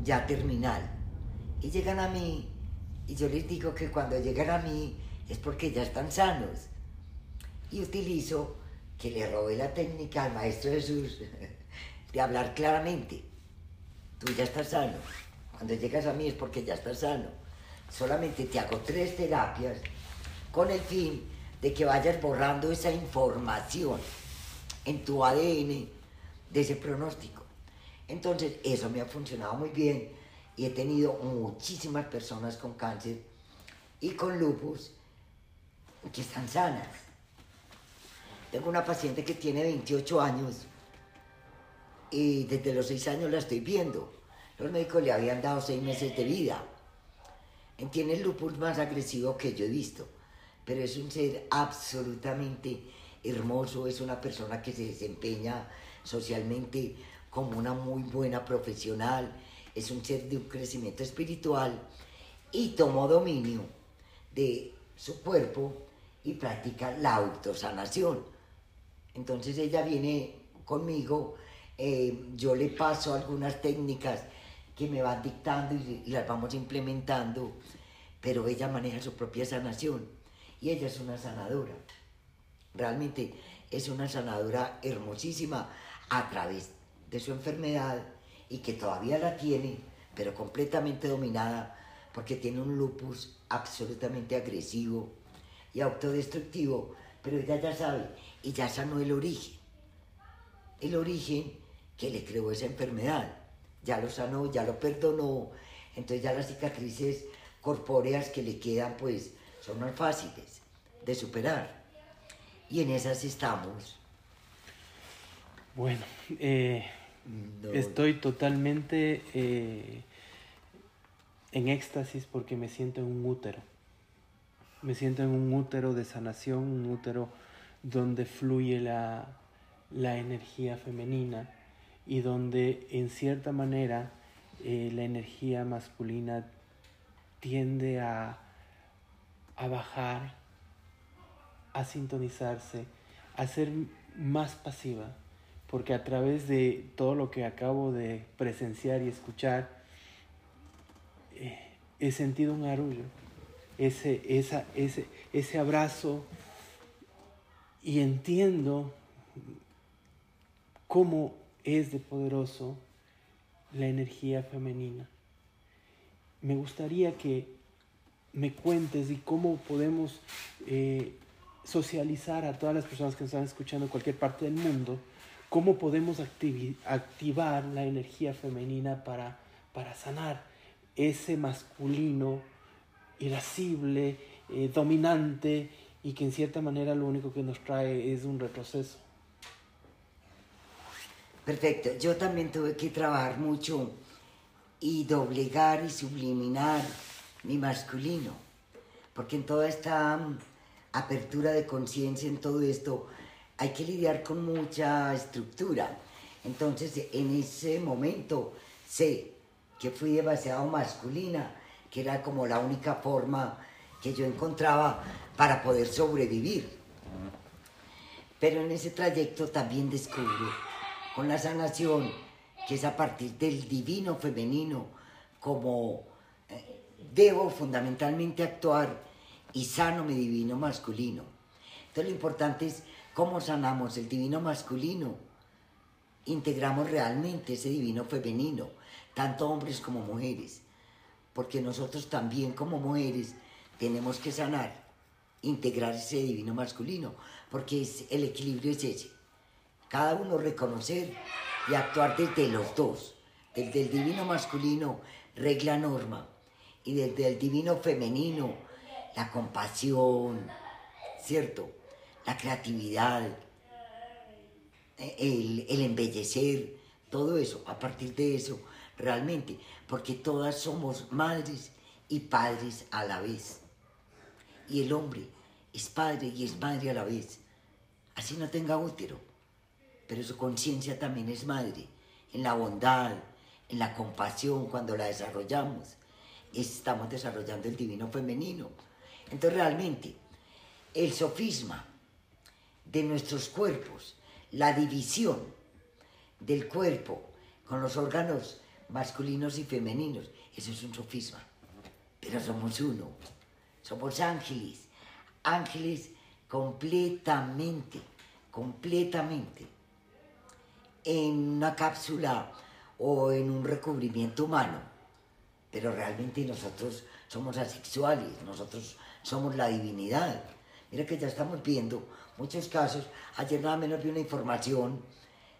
ya terminal y llegan a mí y yo les digo que cuando llegan a mí es porque ya están sanos y utilizo que le robé la técnica al Maestro Jesús de hablar claramente. Tú ya estás sano. Cuando llegas a mí es porque ya estás sano. Solamente te hago tres terapias con el fin de que vayas borrando esa información en tu ADN de ese pronóstico. Entonces, eso me ha funcionado muy bien y he tenido muchísimas personas con cáncer y con lupus que están sanas. Tengo una paciente que tiene 28 años y desde los 6 años la estoy viendo. Los médicos le habían dado 6 meses de vida. Tiene el lupus más agresivo que yo he visto, pero es un ser absolutamente hermoso, es una persona que se desempeña socialmente como una muy buena profesional, es un ser de un crecimiento espiritual y tomó dominio de su cuerpo y practica la autosanación. Entonces ella viene conmigo, eh, yo le paso algunas técnicas que me van dictando y, las vamos implementando, pero ella maneja su propia sanación y ella es una sanadora. Realmente es una sanadora hermosísima a través de su enfermedad y que todavía la tiene, pero completamente dominada porque tiene un lupus absolutamente agresivo y autodestructivo, pero ella ya sabe y ya sanó el origen. El origen que le creó esa enfermedad. Ya lo sanó, ya lo perdonó. Entonces ya las cicatrices corpóreas que le quedan pues son más fáciles de superar. Y en esas estamos. Bueno, eh, estoy totalmente eh, en éxtasis porque me siento en un útero. Me siento en un útero de sanación, un útero donde fluye la, la energía femenina y donde en cierta manera eh, la energía masculina tiende a, a bajar, a sintonizarse, a ser más pasiva, porque a través de todo lo que acabo de presenciar y escuchar, eh, he sentido un arullo, ese, esa, ese, ese abrazo y entiendo cómo es de poderoso la energía femenina. Me gustaría que me cuentes y cómo podemos eh, socializar a todas las personas que nos están escuchando en cualquier parte del mundo, cómo podemos activar la energía femenina para, para sanar ese masculino irascible, eh, dominante y que en cierta manera lo único que nos trae es un retroceso. Perfecto, yo también tuve que trabajar mucho y doblegar y subliminar mi masculino, porque en toda esta mm, apertura de conciencia, en todo esto, hay que lidiar con mucha estructura. Entonces, en ese momento sé que fui demasiado masculina, que era como la única forma que yo encontraba para poder sobrevivir. Pero en ese trayecto también descubro con la sanación que es a partir del divino femenino como eh, debo fundamentalmente actuar y sano mi divino masculino. Entonces lo importante es cómo sanamos el divino masculino. Integramos realmente ese divino femenino, tanto hombres como mujeres, porque nosotros también como mujeres tenemos que sanar, integrar ese divino masculino, porque es, el equilibrio es ese. Cada uno reconocer y actuar desde los dos, desde el divino masculino, regla norma, y desde el divino femenino, la compasión, ¿cierto? La creatividad, el, el embellecer, todo eso, a partir de eso, realmente, porque todas somos madres y padres a la vez. Y el hombre es padre y es madre a la vez. Así no tenga útero, pero su conciencia también es madre, en la bondad, en la compasión, cuando la desarrollamos, estamos desarrollando el divino femenino. Entonces realmente, el sofisma de nuestros cuerpos, la división del cuerpo con los órganos masculinos y femeninos. Eso es un sofisma. Pero somos uno. Somos ángeles. Ángeles completamente, completamente. En una cápsula o en un recubrimiento humano. Pero realmente nosotros somos asexuales, nosotros somos la divinidad. Mira que ya estamos viendo muchos casos. Ayer nada menos vi una información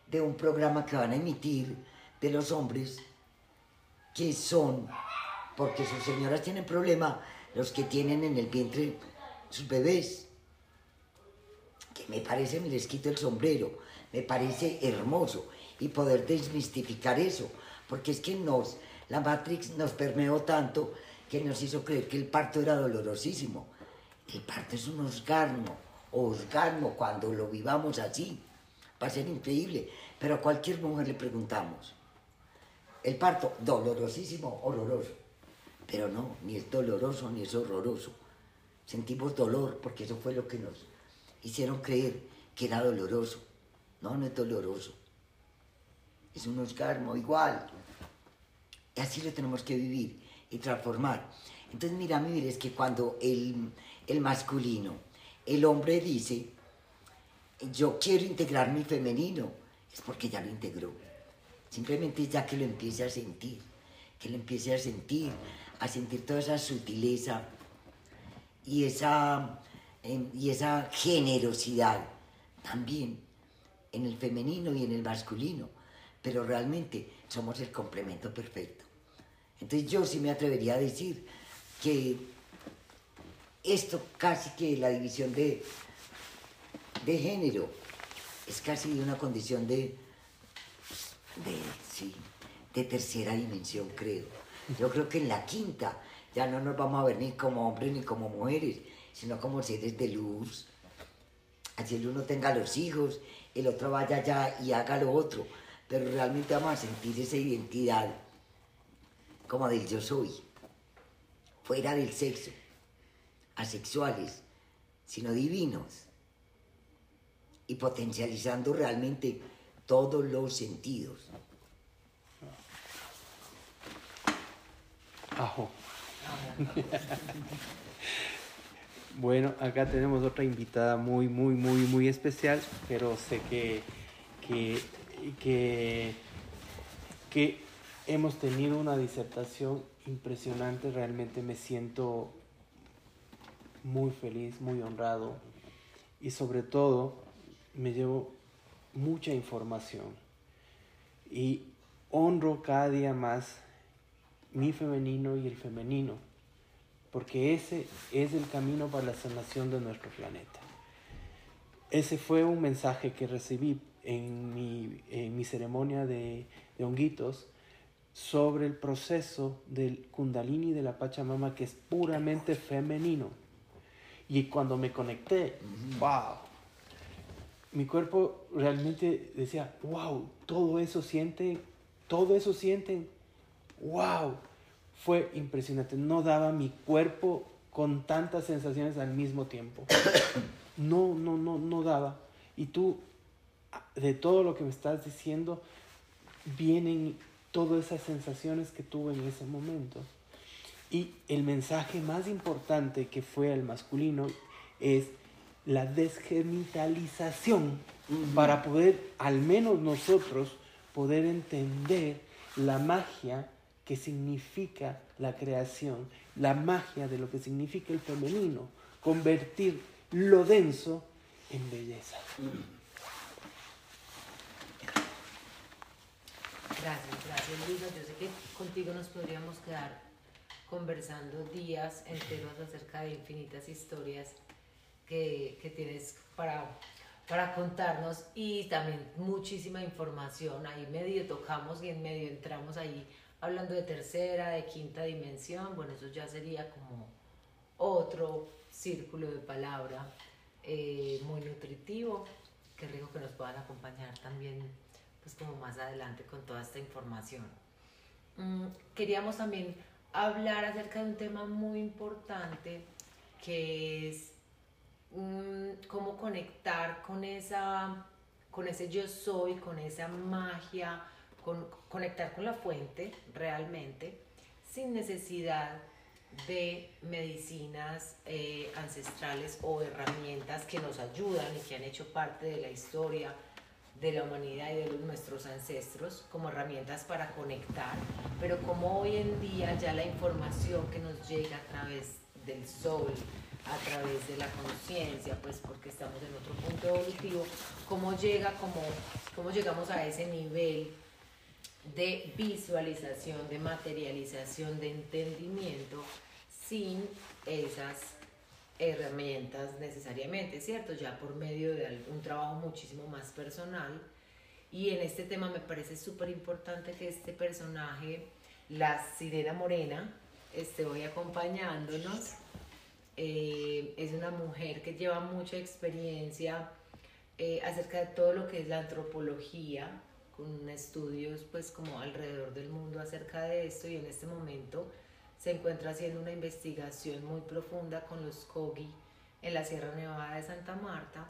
de un programa que van a emitir de los hombres que son, porque sus señoras tienen problema, los que tienen en el vientre sus bebés. Que me parece, me les quito el sombrero, me parece hermoso y poder desmistificar eso, porque es que nos, la Matrix nos permeó tanto que nos hizo creer que el parto era dolorosísimo. El parto es un osgarno, osgarno cuando lo vivamos así. Va a ser increíble, pero a cualquier mujer le preguntamos, el parto, dolorosísimo, horroroso. Pero no, ni es doloroso ni es horroroso. Sentimos dolor porque eso fue lo que nos hicieron creer que era doloroso. No, no es doloroso. Es un oscarmo igual. Y así lo tenemos que vivir y transformar. Entonces, mira, mi es que cuando el, el masculino, el hombre dice, yo quiero integrar mi femenino, es porque ya lo integró. Simplemente ya que lo empiece a sentir, que lo empiece a sentir, a sentir toda esa sutileza y esa, em, y esa generosidad también en el femenino y en el masculino, pero realmente somos el complemento perfecto. Entonces yo sí me atrevería a decir que esto casi que la división de, de género es casi una condición de de, sí, de tercera dimensión, creo. Yo creo que en la quinta ya no nos vamos a ver ni como hombres ni como mujeres, sino como seres de luz. Así el uno tenga los hijos, el otro vaya allá y haga lo otro, pero realmente vamos a sentir esa identidad como del yo soy, fuera del sexo, asexuales, sino divinos, y potencializando realmente todos los sentidos. Ajo. bueno, acá tenemos otra invitada muy, muy, muy, muy especial, pero sé que, que, que, que hemos tenido una disertación impresionante, realmente me siento muy feliz, muy honrado y sobre todo me llevo mucha información y honro cada día más mi femenino y el femenino, porque ese es el camino para la sanación de nuestro planeta. Ese fue un mensaje que recibí en mi, en mi ceremonia de, de honguitos sobre el proceso del kundalini de la Pachamama que es puramente femenino. Y cuando me conecté, wow, mi cuerpo realmente decía, wow, todo eso siente, todo eso sienten, wow, fue impresionante. No daba mi cuerpo con tantas sensaciones al mismo tiempo. No, no, no, no daba. Y tú, de todo lo que me estás diciendo, vienen todas esas sensaciones que tuve en ese momento. Y el mensaje más importante que fue al masculino es la desgenitalización para poder, al menos nosotros, poder entender la magia que significa la creación, la magia de lo que significa el femenino, convertir lo denso en belleza. Gracias, gracias Luisa. Yo sé que contigo nos podríamos quedar conversando días enteros acerca de infinitas historias que, que tienes para, para contarnos y también muchísima información. Ahí medio tocamos y en medio entramos ahí hablando de tercera, de quinta dimensión. Bueno, eso ya sería como otro círculo de palabra eh, muy nutritivo. Qué rico que nos puedan acompañar también, pues como más adelante con toda esta información. Mm, queríamos también hablar acerca de un tema muy importante que es mm, cómo conectar con esa con ese yo soy, con esa magia, con, conectar con la fuente realmente, sin necesidad de medicinas eh, ancestrales o herramientas que nos ayudan y que han hecho parte de la historia de la humanidad y de nuestros ancestros como herramientas para conectar, pero como hoy en día ya la información que nos llega a través del sol, a través de la conciencia, pues porque estamos en otro punto evolutivo, cómo llega, como, cómo llegamos a ese nivel de visualización, de materialización, de entendimiento, sin esas herramientas necesariamente, ¿cierto? Ya por medio de un trabajo muchísimo más personal. Y en este tema me parece súper importante que este personaje, la sirena morena, esté hoy acompañándonos. Eh, es una mujer que lleva mucha experiencia eh, acerca de todo lo que es la antropología, con estudios pues como alrededor del mundo acerca de esto y en este momento se encuentra haciendo una investigación muy profunda con los Kogi en la Sierra Nevada de Santa Marta.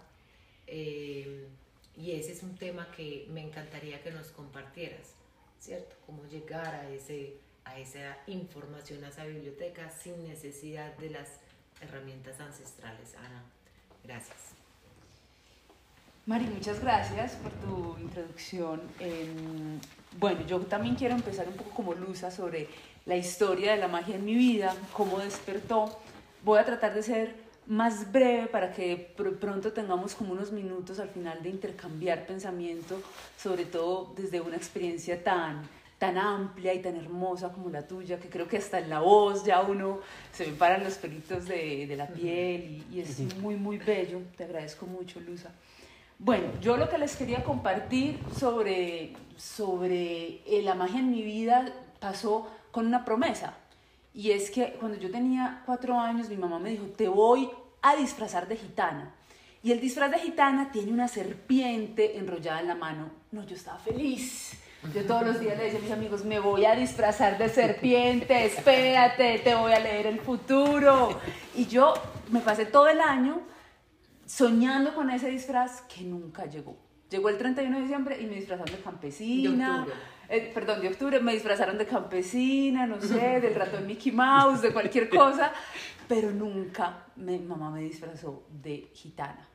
Eh, y ese es un tema que me encantaría que nos compartieras, ¿cierto? Cómo llegar a, ese, a esa información, a esa biblioteca sin necesidad de las herramientas ancestrales. Ana, gracias. Mari, muchas gracias por tu introducción. bueno, yo también quiero empezar un poco como Luza sobre la historia de la magia en mi vida, cómo despertó. Voy a tratar de ser más breve para que pronto tengamos como unos minutos al final de intercambiar pensamiento, sobre todo desde una experiencia tan, tan amplia y tan hermosa como la tuya, que creo que hasta en la voz ya uno se me paran los pelitos de, de la piel y, y, es muy, muy bello. Te agradezco mucho, Luza. Bueno, yo lo que les quería compartir sobre, sobre eh, la magia en mi vida pasó con una promesa. Y es que cuando yo tenía cuatro años, mi mamá me dijo, te voy a disfrazar de gitana. Y el disfraz de gitana tiene una serpiente enrollada en la mano. No, yo estaba feliz. Yo todos los días le decía a mis amigos, me voy a disfrazar de serpiente, espérate, te voy a leer el futuro. Y yo me pasé todo el año soñando con ese disfraz que nunca llegó. Llegó el 31 de diciembre y me disfrazaron de campesina. Eh, perdón, de octubre me disfrazaron de campesina, no sé, del ratón Mickey Mouse, de cualquier cosa, pero nunca mi mamá me disfrazó de gitana.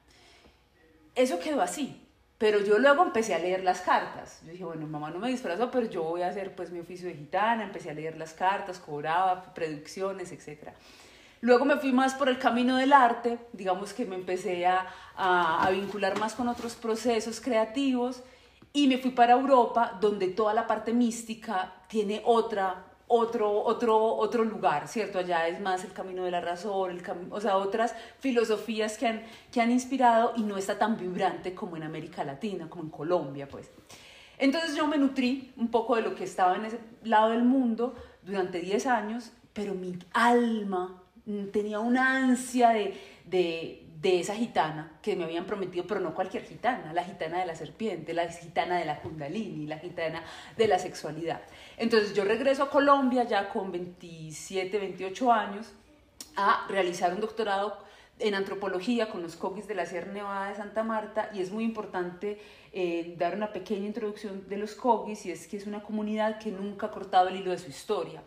Eso quedó así, pero yo luego empecé a leer las cartas. Yo dije, bueno, mamá no me disfrazó, pero yo voy a hacer pues mi oficio de gitana, empecé a leer las cartas, cobraba predicciones, etc. Luego me fui más por el camino del arte, digamos que me empecé a, a, a vincular más con otros procesos creativos y me fui para Europa, donde toda la parte mística tiene otra, otro, otro, otro lugar, ¿cierto? Allá es más el camino de la razón, el o sea, otras filosofías que han, que han inspirado y no está tan vibrante como en América Latina, como en Colombia, pues. Entonces yo me nutrí un poco de lo que estaba en ese lado del mundo durante 10 años, pero mi alma tenía una ansia de, de de esa gitana que me habían prometido, pero no cualquier gitana, la gitana de la serpiente, la gitana de la kundalini, la gitana de la sexualidad. Entonces yo regreso a Colombia ya con 27, 28 años a realizar un doctorado en antropología con los coquis de la Sierra Nevada de Santa Marta y es muy importante eh, dar una pequeña introducción de los coquis y es que es una comunidad que nunca ha cortado el hilo de su historia.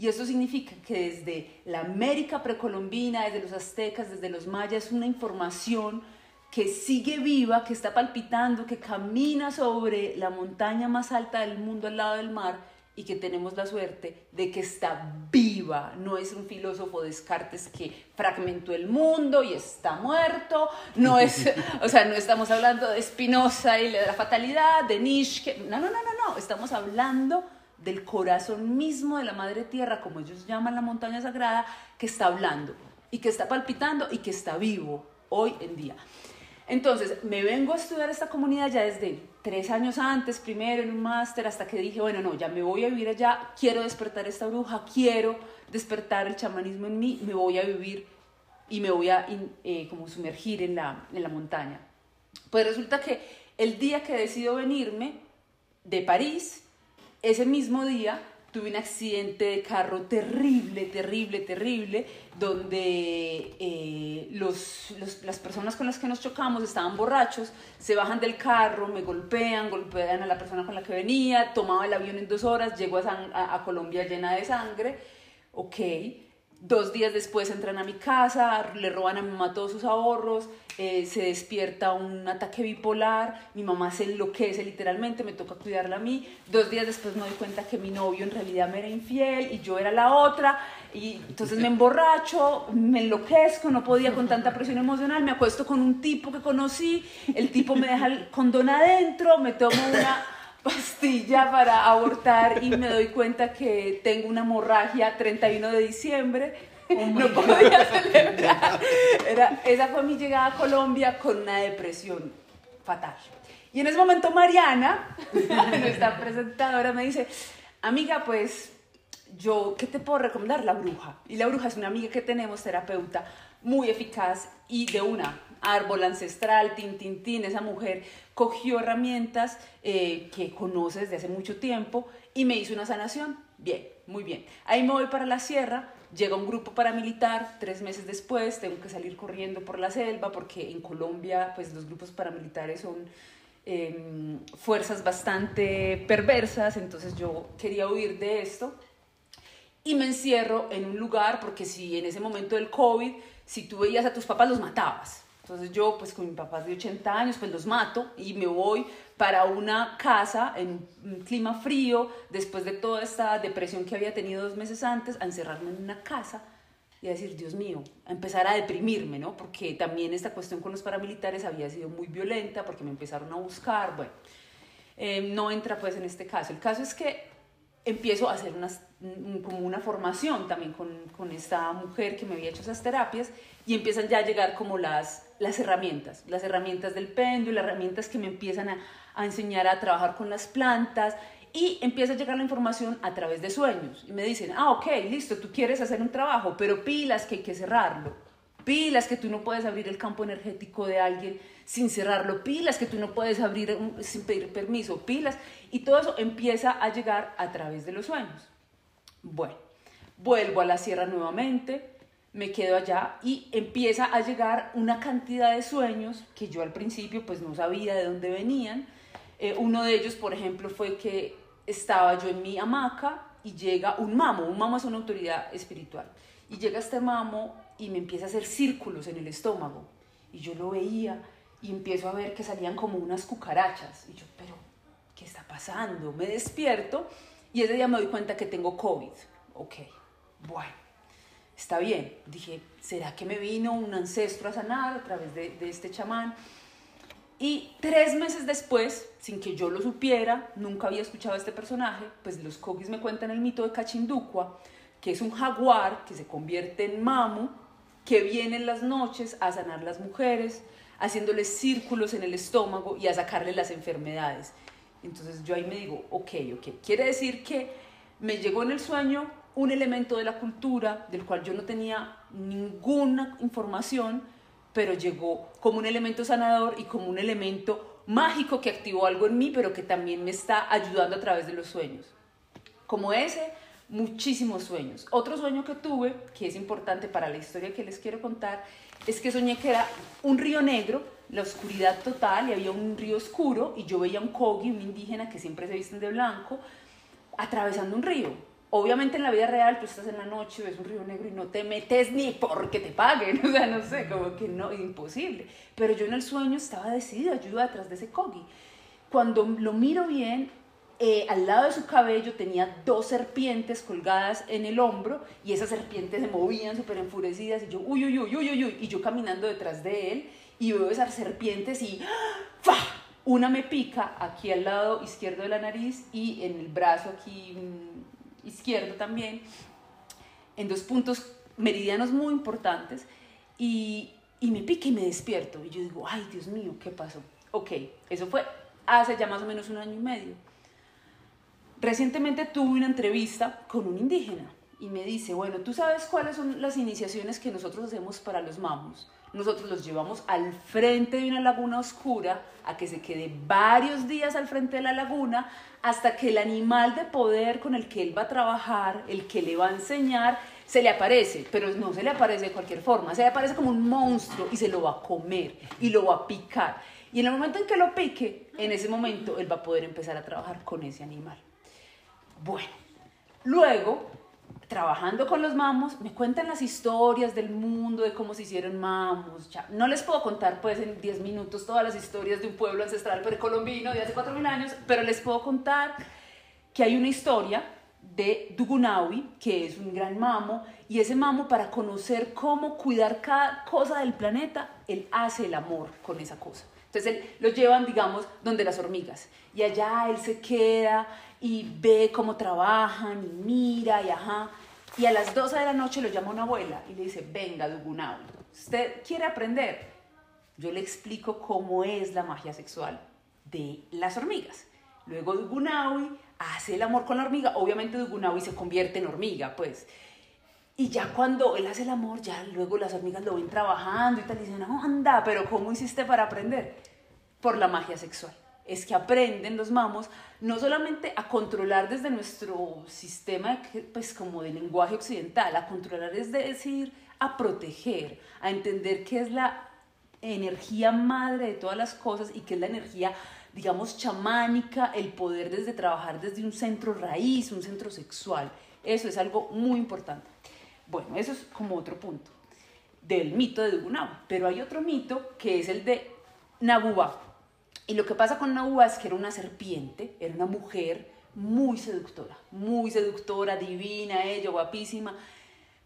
Y eso significa que desde la América precolombina, desde los aztecas, desde los mayas, una información que sigue viva, que está palpitando, que camina sobre la montaña más alta del mundo al lado del mar y que tenemos la suerte de que está viva. No es un filósofo Descartes que fragmentó el mundo y está muerto. No es, o sea, no estamos hablando de Spinoza y la fatalidad, de Nietzsche. No, no, no, no, no. Estamos hablando del corazón mismo de la Madre Tierra, como ellos llaman la montaña sagrada, que está hablando y que está palpitando y que está vivo hoy en día. Entonces, me vengo a estudiar esta comunidad ya desde tres años antes, primero en un máster, hasta que dije, bueno, no, ya me voy a vivir allá, quiero despertar esta bruja, quiero despertar el chamanismo en mí, me voy a vivir y me voy a eh, como sumergir en la, en la montaña. Pues resulta que el día que decido venirme de París, ese mismo día tuve un accidente de carro terrible, terrible, terrible, donde eh, los, las personas con las que nos chocamos estaban borrachos, se bajan del carro, me golpean, golpean a la persona con la que venía, tomaba el avión en dos horas, llego a, a Colombia llena de sangre, ok, Dos días después entran a mi casa, le roban a mi mamá todos sus ahorros, eh, se despierta un ataque bipolar, mi mamá se enloquece literalmente, me toca cuidarla a mí. Dos días después me doy cuenta que mi novio en realidad me era infiel y yo era la otra. Y entonces me emborracho, me enloquezco, no podía con tanta presión emocional, me acuesto con un tipo que conocí, el tipo me deja el condón adentro, me tomo una pastilla para abortar y me doy cuenta que tengo una hemorragia 31 de diciembre. Oh no podía celebrar. Era, esa fue mi llegada a Colombia con una depresión fatal. Y en ese momento Mariana, nuestra presentadora, me dice, amiga, pues yo, ¿qué te puedo recomendar? La bruja. Y la bruja es una amiga que tenemos, terapeuta, muy eficaz y de una árbol ancestral, tin, tin, tin, esa mujer cogió herramientas eh, que conoce desde hace mucho tiempo y me hizo una sanación. Bien, muy bien. Ahí me voy para la sierra, llega un grupo paramilitar, tres meses después tengo que salir corriendo por la selva porque en Colombia pues los grupos paramilitares son em, fuerzas bastante perversas, entonces yo quería huir de esto y me encierro en un lugar porque si en ese momento del COVID, si tú veías a tus papás los matabas, entonces yo, pues con mi papá de 80 años, pues los mato y me voy para una casa en clima frío, después de toda esta depresión que había tenido dos meses antes, a encerrarme en una casa y a decir, Dios mío, a empezar a deprimirme, ¿no? Porque también esta cuestión con los paramilitares había sido muy violenta, porque me empezaron a buscar, bueno, eh, no entra pues en este caso. El caso es que empiezo a hacer unas, como una formación también con, con esta mujer que me había hecho esas terapias y empiezan ya a llegar como las las herramientas, las herramientas del péndulo, las herramientas que me empiezan a, enseñar a trabajar con las plantas y empieza a llegar la información a través de sueños. Y me dicen, ah, ok, listo, tú quieres hacer un trabajo, pero pilas que hay que cerrarlo. pilas que tú no puedes abrir el campo energético de alguien sin cerrarlo, pilas que tú no puedes abrir sin pedir permiso, pilas. Y todo eso empieza a llegar a través de los sueños. Bueno, vuelvo a la sierra nuevamente, me quedo allá y empieza a llegar una cantidad de sueños que yo al principio pues no sabía de dónde venían. Eh, uno de ellos, por ejemplo, fue que estaba yo en mi hamaca y llega un mamo, un mamo es una autoridad espiritual, y llega este mamo y me empieza a hacer círculos en el estómago, y yo lo veía y empiezo a ver que salían como unas cucarachas, y yo, pero, ¿qué está pasando? Me despierto y ese día me doy cuenta que tengo COVID. Ok, bueno, está bien. Dije, ¿será que me vino un ancestro a sanar a través de, este chamán? Y tres meses después, sin que yo lo supiera, nunca había escuchado a este personaje, pues los cogis me cuentan el mito de Cachindukwa, que es un jaguar que se convierte en mamu, que viene en las noches a sanar las mujeres, haciéndoles círculos en el estómago y a sacarle las enfermedades. Entonces yo ahí me digo, ok, ok, quiere decir que me llegó en el sueño un elemento de la cultura del cual yo no tenía ninguna información, pero llegó como un elemento sanador y como un elemento mágico que activó algo en mí, pero que también me está ayudando a través de los sueños. Como ese, muchísimos sueños. Otro sueño que tuve, que es importante para la historia que les quiero contar, es que soñé que era un río negro, la oscuridad total, y había un río oscuro, y yo veía un kogi, un indígena que siempre se visten de blanco, atravesando un río obviamente en la vida real tú estás en la noche, ves un río negro y no te metes ni porque te paguen, o sea, no sé, como que no, imposible. Pero yo en el sueño estaba decidida, yo iba detrás de ese kogi. Cuando lo miro bien, eh, al lado de su cabello tenía dos serpientes colgadas en el hombro y esas serpientes se movían súper enfurecidas y yo, uy, uy, uy, uy, uy, y yo caminando detrás de él y veo esas serpientes y ¡fa! Una me pica aquí al lado izquierdo de la nariz y en el brazo aquí izquierdo también, en dos puntos meridianos muy importantes, y, y me pique y me despierto. Y yo digo, ay, Dios mío, ¿qué pasó? Ok, eso fue hace ya más o menos un año y medio. Recientemente tuve una entrevista con un indígena y me dice, bueno, ¿tú sabes cuáles son las iniciaciones que nosotros hacemos para los mamos? Nosotros los llevamos al frente de una laguna oscura, a que se quede varios días al frente de la laguna, hasta que el animal de poder con el que él va a trabajar, el que le va a enseñar, se le aparece, pero no se le aparece de cualquier forma, se le aparece como un monstruo y se lo va a comer y lo va a picar. Y en el momento en que lo pique, en ese momento él va a poder empezar a trabajar con ese animal. Bueno, luego trabajando con los mamos, me cuentan las historias del mundo, de cómo se hicieron mamos. Ya. No les puedo contar pues en 10 minutos todas las historias de un pueblo ancestral precolombino de hace 4.000 años, pero les puedo contar que hay una historia de Dugunawi, que es un gran mamo, y ese mamo para conocer cómo cuidar cada cosa del planeta, él hace el amor con esa cosa. Entonces él lo llevan, digamos, donde las hormigas, y allá él se queda y ve cómo trabajan y mira y ajá. Y a las 12 de la noche lo llama una abuela y le dice, venga, Dugunawi, ¿usted quiere aprender? Yo le explico cómo es la magia sexual de las hormigas. Luego Dugunawi hace el amor con la hormiga. Obviamente Dugunawi se convierte en hormiga, pues. Y ya cuando él hace el amor, ya luego las hormigas lo ven trabajando y tal, y dicen, no, anda, pero ¿cómo hiciste para aprender? Por la magia sexual es que aprenden los mamos no solamente a controlar desde nuestro sistema, pues como de lenguaje occidental, a controlar es decir, a proteger, a entender qué es la energía madre de todas las cosas y qué es la energía, digamos, chamánica, el poder desde trabajar desde un centro raíz, un centro sexual. Eso es algo muy importante. Bueno, eso es como otro punto del mito de Dugunabu. Pero hay otro mito que es el de Nabuba. Y lo que pasa con Nahuatl es que era una serpiente, era una mujer muy seductora, muy seductora, divina, ella, guapísima.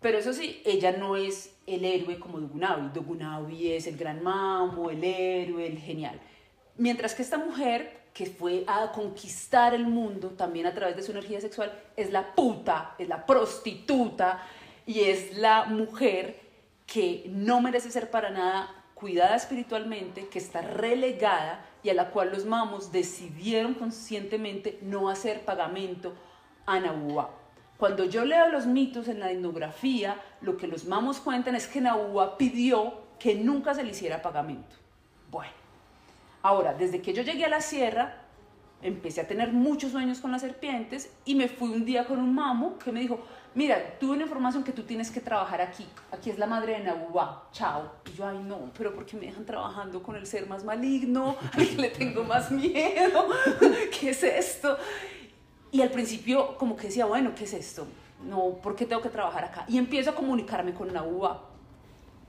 Pero eso sí, ella no es el héroe como Dugunawi. Dugunawi es el gran mamo, el héroe, el genial. Mientras que esta mujer, que fue a conquistar el mundo también a través de su energía sexual, es la puta, es la prostituta y es la mujer que no merece ser para nada cuidada espiritualmente, que está relegada y a la cual los mamos decidieron conscientemente no hacer pagamento a Nabuá. Cuando yo leo los mitos en la etnografía, lo que los mamos cuentan es que Naúa pidió que nunca se le hiciera pagamento. Bueno, ahora, desde que yo llegué a la sierra, empecé a tener muchos sueños con las serpientes y me fui un día con un mamo que me dijo, mira, tuve una información que tú tienes que trabajar aquí, aquí es la madre de Nahuba, chao. Y yo, ay no, pero ¿por qué me dejan trabajando con el ser más maligno? Al que le tengo más miedo, ¿qué es esto? Y al principio como que decía, bueno, ¿qué es esto? No, ¿por qué tengo que trabajar acá? Y empiezo a comunicarme con Nahuba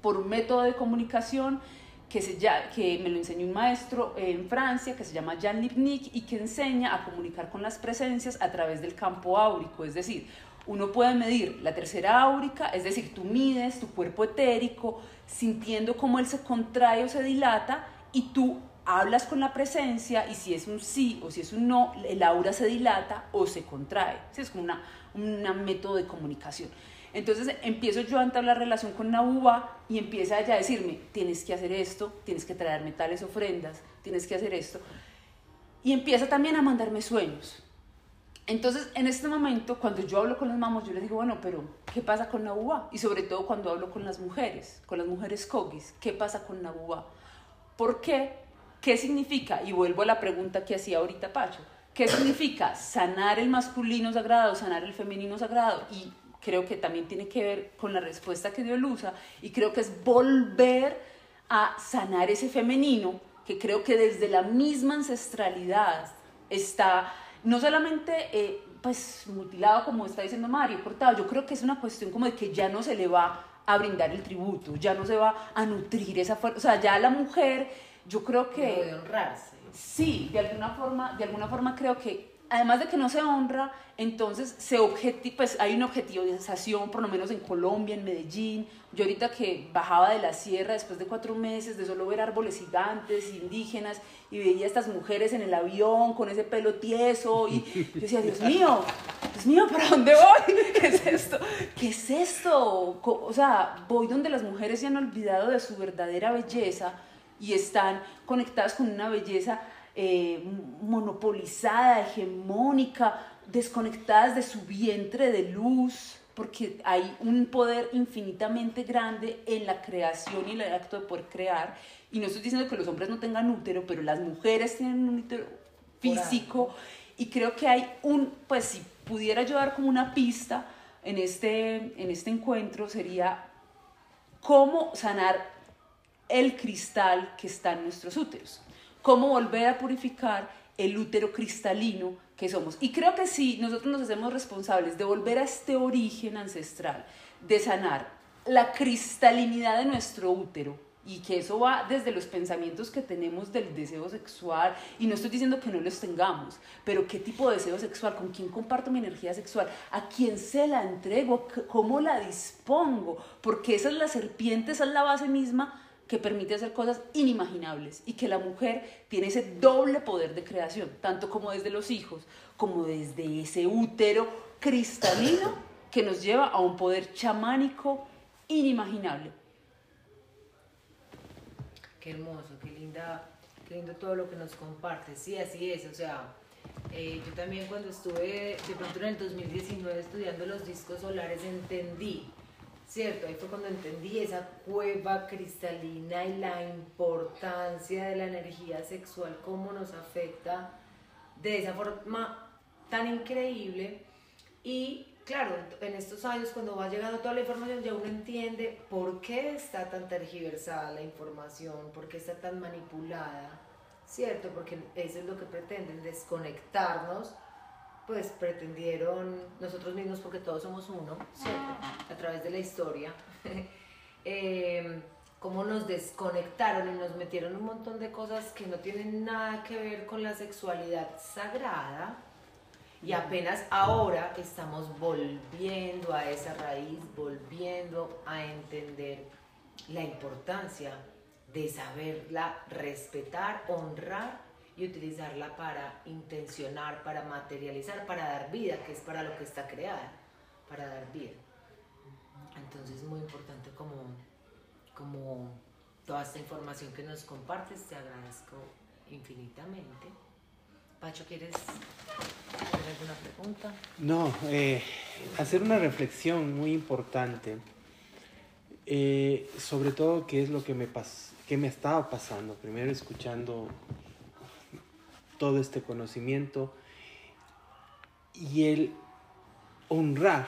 por un método de comunicación que, se, que me lo enseñó un maestro en Francia que se llama Jan Lipnik y que enseña a comunicar con las presencias a través del campo áurico, es decir, uno puede medir la tercera áurica, es decir, tú mides tu cuerpo etérico sintiendo cómo él se contrae o se dilata y tú hablas con la presencia y si es un sí o si es un no, el aura se dilata o se contrae. Es como una, un método de comunicación. Entonces empiezo yo a entablar relación con Nahuba y empieza ella a decirme, tienes que hacer esto, tienes que traerme tales ofrendas, tienes que hacer esto. Y empieza también a mandarme sueños. Entonces, en este momento, cuando yo hablo con los mamos, yo les digo, bueno, pero ¿qué pasa con Nahuba? Y sobre todo cuando hablo con las mujeres, con las mujeres Kogis, ¿qué pasa con Nahuba? ¿Por qué? ¿Qué significa? Y vuelvo a la pregunta que hacía ahorita Pacho. ¿Qué significa sanar el masculino sagrado, sanar el femenino sagrado? Y creo que también tiene que ver con la respuesta que dio Luza y creo que es volver a sanar ese femenino que creo que desde la misma ancestralidad está no solamente eh, pues mutilado como está diciendo Mario, cortado, yo creo que es una cuestión como de que ya no se le va a brindar el tributo, ya no se va a nutrir esa fuerza, o sea, ya la mujer, yo creo que... de honrarse. Sí, de alguna forma, de alguna forma creo que además de que no se honra, entonces se objeti pues hay una objetivización, por lo menos en Colombia, en Medellín. Yo ahorita que bajaba de la sierra después de cuatro meses de solo ver árboles gigantes, indígenas, y veía a estas mujeres en el avión con ese pelo tieso, y yo decía, Dios mío, Dios mío, ¿para dónde voy? ¿Qué es esto? ¿Qué es esto? O sea, voy donde las mujeres se han olvidado de su verdadera belleza y están conectadas con una belleza eh, monopolizada, hegemónica, desconectadas de su vientre de luz, porque hay un poder infinitamente grande en la creación y el acto de poder crear. Y no estoy diciendo que los hombres no tengan útero, pero las mujeres tienen un útero físico. Y creo que hay un, pues si pudiera yo dar como una pista en este, en este encuentro, sería cómo sanar el cristal que está en nuestros úteros cómo volver a purificar el útero cristalino que somos. Y creo que sí, nosotros nos hacemos responsables de volver a este origen ancestral, de sanar la cristalinidad de nuestro útero, y que eso va desde los pensamientos que tenemos del deseo sexual, y no estoy diciendo que no los tengamos, pero qué tipo de deseo sexual, con quién comparto mi energía sexual, a quién se la entrego, cómo la dispongo, porque esa es la serpiente, esa es la base misma que permite hacer cosas inimaginables y que la mujer tiene ese doble poder de creación, tanto como desde los hijos, como desde ese útero cristalino que nos lleva a un poder chamánico inimaginable. Qué hermoso, qué linda, qué lindo todo lo que nos comparte. Sí, así es, o sea, eh, yo también cuando estuve de pronto en el 2019 estudiando los discos solares entendí ¿cierto? Ahí fue cuando entendí esa cueva cristalina y la importancia de la energía sexual, cómo nos afecta de esa forma tan increíble. Y claro, en estos años cuando va llegando toda la información ya uno entiende por qué está tan tergiversada la información, por qué está tan manipulada, ¿cierto? Porque eso es lo que pretenden, desconectarnos pues pretendieron nosotros mismos, porque todos somos uno, ¿cierto? A través de la historia, eh, cómo nos desconectaron y nos metieron un montón de cosas que no tienen nada que ver con la sexualidad sagrada. Y apenas ahora estamos volviendo a esa raíz, volviendo a entender la importancia de saberla respetar, honrar y utilizarla para intencionar, para materializar, para dar vida, que es para lo que está creada, para dar vida. Entonces es muy importante como, como toda esta información que nos compartes, te agradezco infinitamente. Pacho, ¿quieres hacer alguna pregunta? No, eh, hacer una reflexión muy importante, eh, sobre todo qué es lo que me, pas que me estaba pasando. Primero escuchando todo este conocimiento y el honrar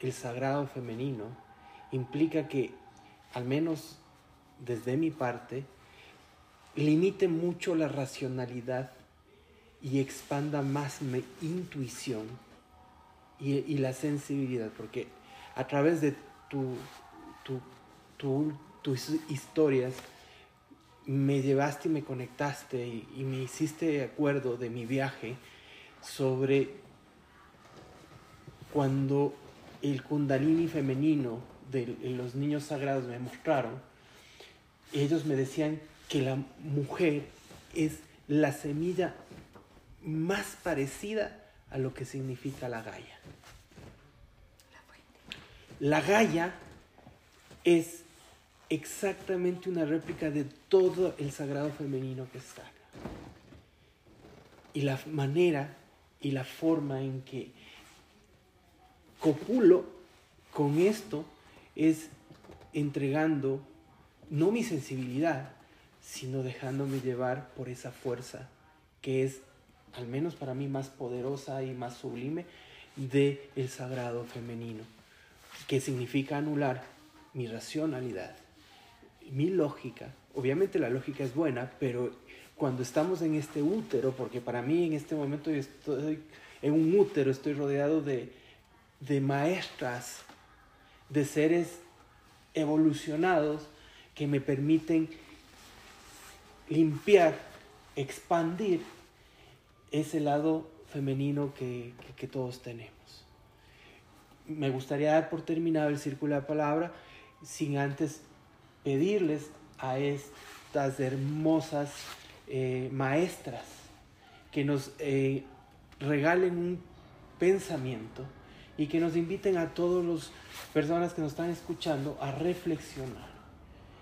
el sagrado femenino implica que, al menos desde mi parte, limite mucho la racionalidad y expanda más mi intuición y, la sensibilidad, porque a través de tu, tus historias me llevaste y me conectaste y, me hiciste de acuerdo de mi viaje sobre cuando el kundalini femenino de los niños sagrados me mostraron, ellos me decían que la mujer es la semilla más parecida a lo que significa la Gaia. La Gaia es exactamente una réplica de todo el sagrado femenino que está. Y la manera y la forma en que copulo con esto es entregando no mi sensibilidad, sino dejándome llevar por esa fuerza que es al menos para mí, más poderosa y más sublime de el sagrado femenino, que significa anular mi racionalidad, mi lógica. Obviamente la lógica es buena, pero cuando estamos en este útero, porque para mí en este momento estoy en un útero, estoy rodeado de, de maestras, de seres evolucionados que me permiten limpiar, expandir ese lado femenino que, todos tenemos. Me gustaría dar por terminado el círculo de la palabra sin antes pedirles a estas hermosas eh, maestras que nos eh, regalen un pensamiento y que nos inviten a todas las personas que nos están escuchando a reflexionar,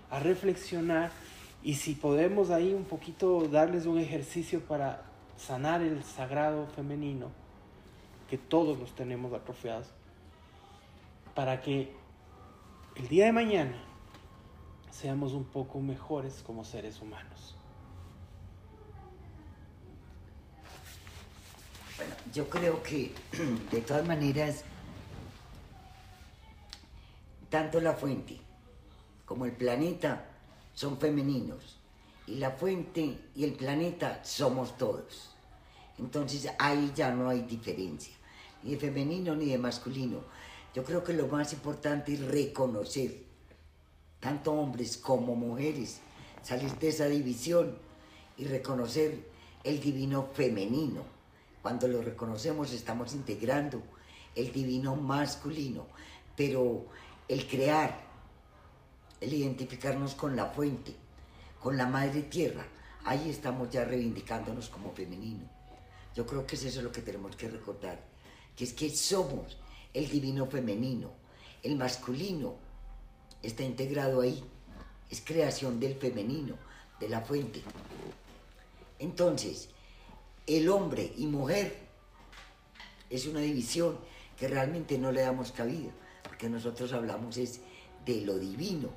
a reflexionar y si podemos ahí un poquito darles un ejercicio para sanar el sagrado femenino, que todos los tenemos atrofiados, para que el día de mañana seamos un poco mejores como seres humanos. Bueno, yo creo que de todas maneras, tanto la fuente como el planeta son femeninos y la fuente y el planeta somos todos. Entonces ahí ya no hay diferencia, ni de femenino ni de masculino. Yo creo que lo más importante es reconocer, tanto hombres como mujeres, salir de esa división y reconocer el divino femenino. Cuando lo reconocemos estamos integrando el divino masculino, pero el crear, el identificarnos con la fuente, con la madre tierra, ahí estamos ya reivindicándonos como femenino. Yo creo que es eso lo que tenemos que recordar, que es que somos el divino femenino, el masculino está integrado ahí, es creación del femenino, de la fuente. Entonces, el hombre y mujer es una división que realmente no le damos cabida, porque nosotros hablamos es de lo divino,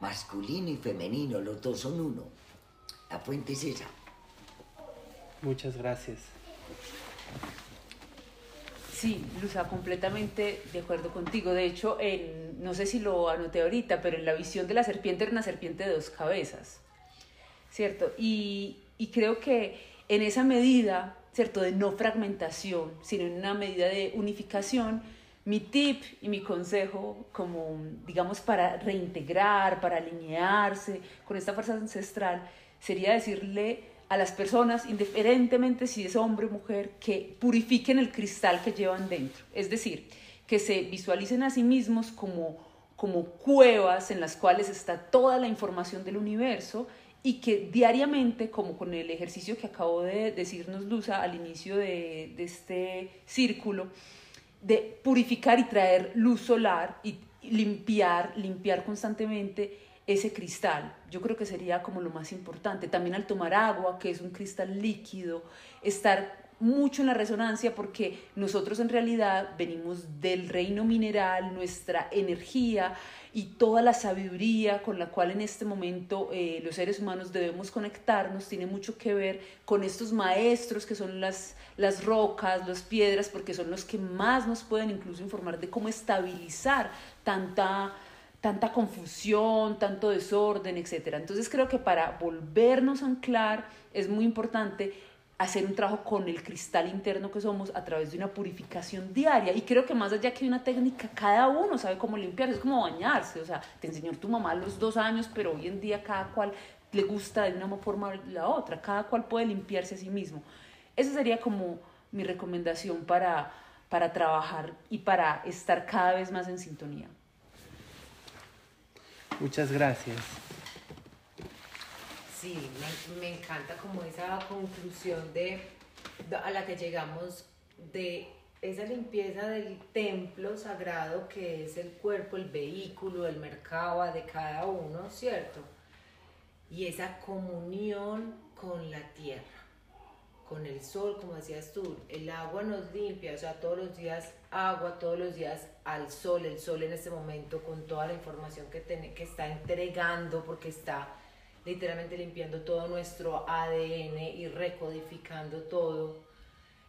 masculino y femenino, los dos son uno. La fuente es esa. Muchas gracias. Sí, Luza, completamente de acuerdo contigo. De hecho, no sé si lo anoté ahorita, pero en la visión de la serpiente era una serpiente de dos cabezas, ¿cierto? Y, y creo que en esa medida, ¿cierto?, de no fragmentación, sino en una medida de unificación, mi tip y mi consejo, como, digamos, para reintegrar, para alinearse con esta fuerza ancestral, sería decirle a las personas, indiferentemente si es hombre o mujer, que purifiquen el cristal que llevan dentro. Es decir, que se visualicen a sí mismos como, como cuevas en las cuales está toda la información del universo y que diariamente, como con el ejercicio que acabó de decirnos Luza al inicio de, de este círculo, de purificar y traer luz solar y limpiar, limpiar constantemente ese cristal. Yo creo que sería como lo más importante. También al tomar agua, que es un cristal líquido, estar mucho en la resonancia porque nosotros en realidad venimos del reino mineral, nuestra energía y toda la sabiduría con la cual en este momento eh, los seres humanos debemos conectarnos tiene mucho que ver con estos maestros que son las, las rocas, las piedras, porque son los que más nos pueden incluso informar de cómo estabilizar tanta tanta confusión, tanto desorden, etc. Entonces creo que para volvernos a anclar es muy importante hacer un trabajo con el cristal interno que somos a través de una purificación diaria. Y creo que más allá que una técnica, cada uno sabe cómo limpiar, es como bañarse. O sea, te enseñó tu mamá a los dos años, pero hoy en día cada cual le gusta de una forma o la otra, cada cual puede limpiarse a sí mismo. Esa sería como mi recomendación para, para trabajar y para estar cada vez más en sintonía. Muchas gracias. Sí, me, encanta como esa conclusión de, a la que llegamos de esa limpieza del templo sagrado que es el cuerpo, el vehículo, el mercado de cada uno, ¿cierto? Y esa comunión con la tierra, con el sol, como decías tú, el agua nos limpia, o sea, todos los días agua, todos los días al sol, el sol en este momento con toda la información que, tiene, que está entregando, porque está literalmente limpiando todo nuestro ADN y recodificando todo.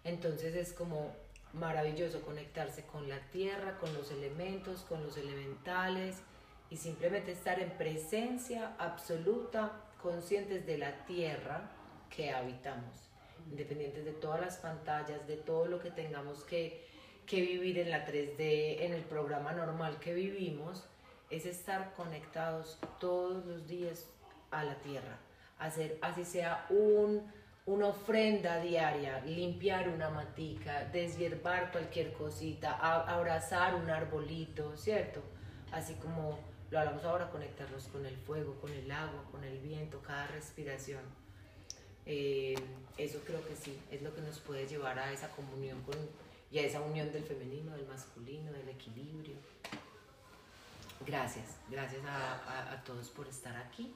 Entonces es como maravilloso conectarse con la tierra, con los elementos, con los elementales y simplemente estar en presencia absoluta, conscientes de la tierra que habitamos, independientes de todas las pantallas, de todo lo que tengamos que, que vivir en la 3D, en el programa normal que vivimos, es estar conectados todos los días, a la tierra, hacer así sea un, una ofrenda diaria, limpiar una matica, deshiervar cualquier cosita, abrazar un arbolito, ¿cierto? Así como lo hablamos ahora, conectarnos con el fuego, con el agua, con el viento, cada respiración. Eh, eso creo que sí, es lo que nos puede llevar a esa comunión con, y a esa unión del femenino, del masculino, del equilibrio. Gracias, gracias a todos por estar aquí.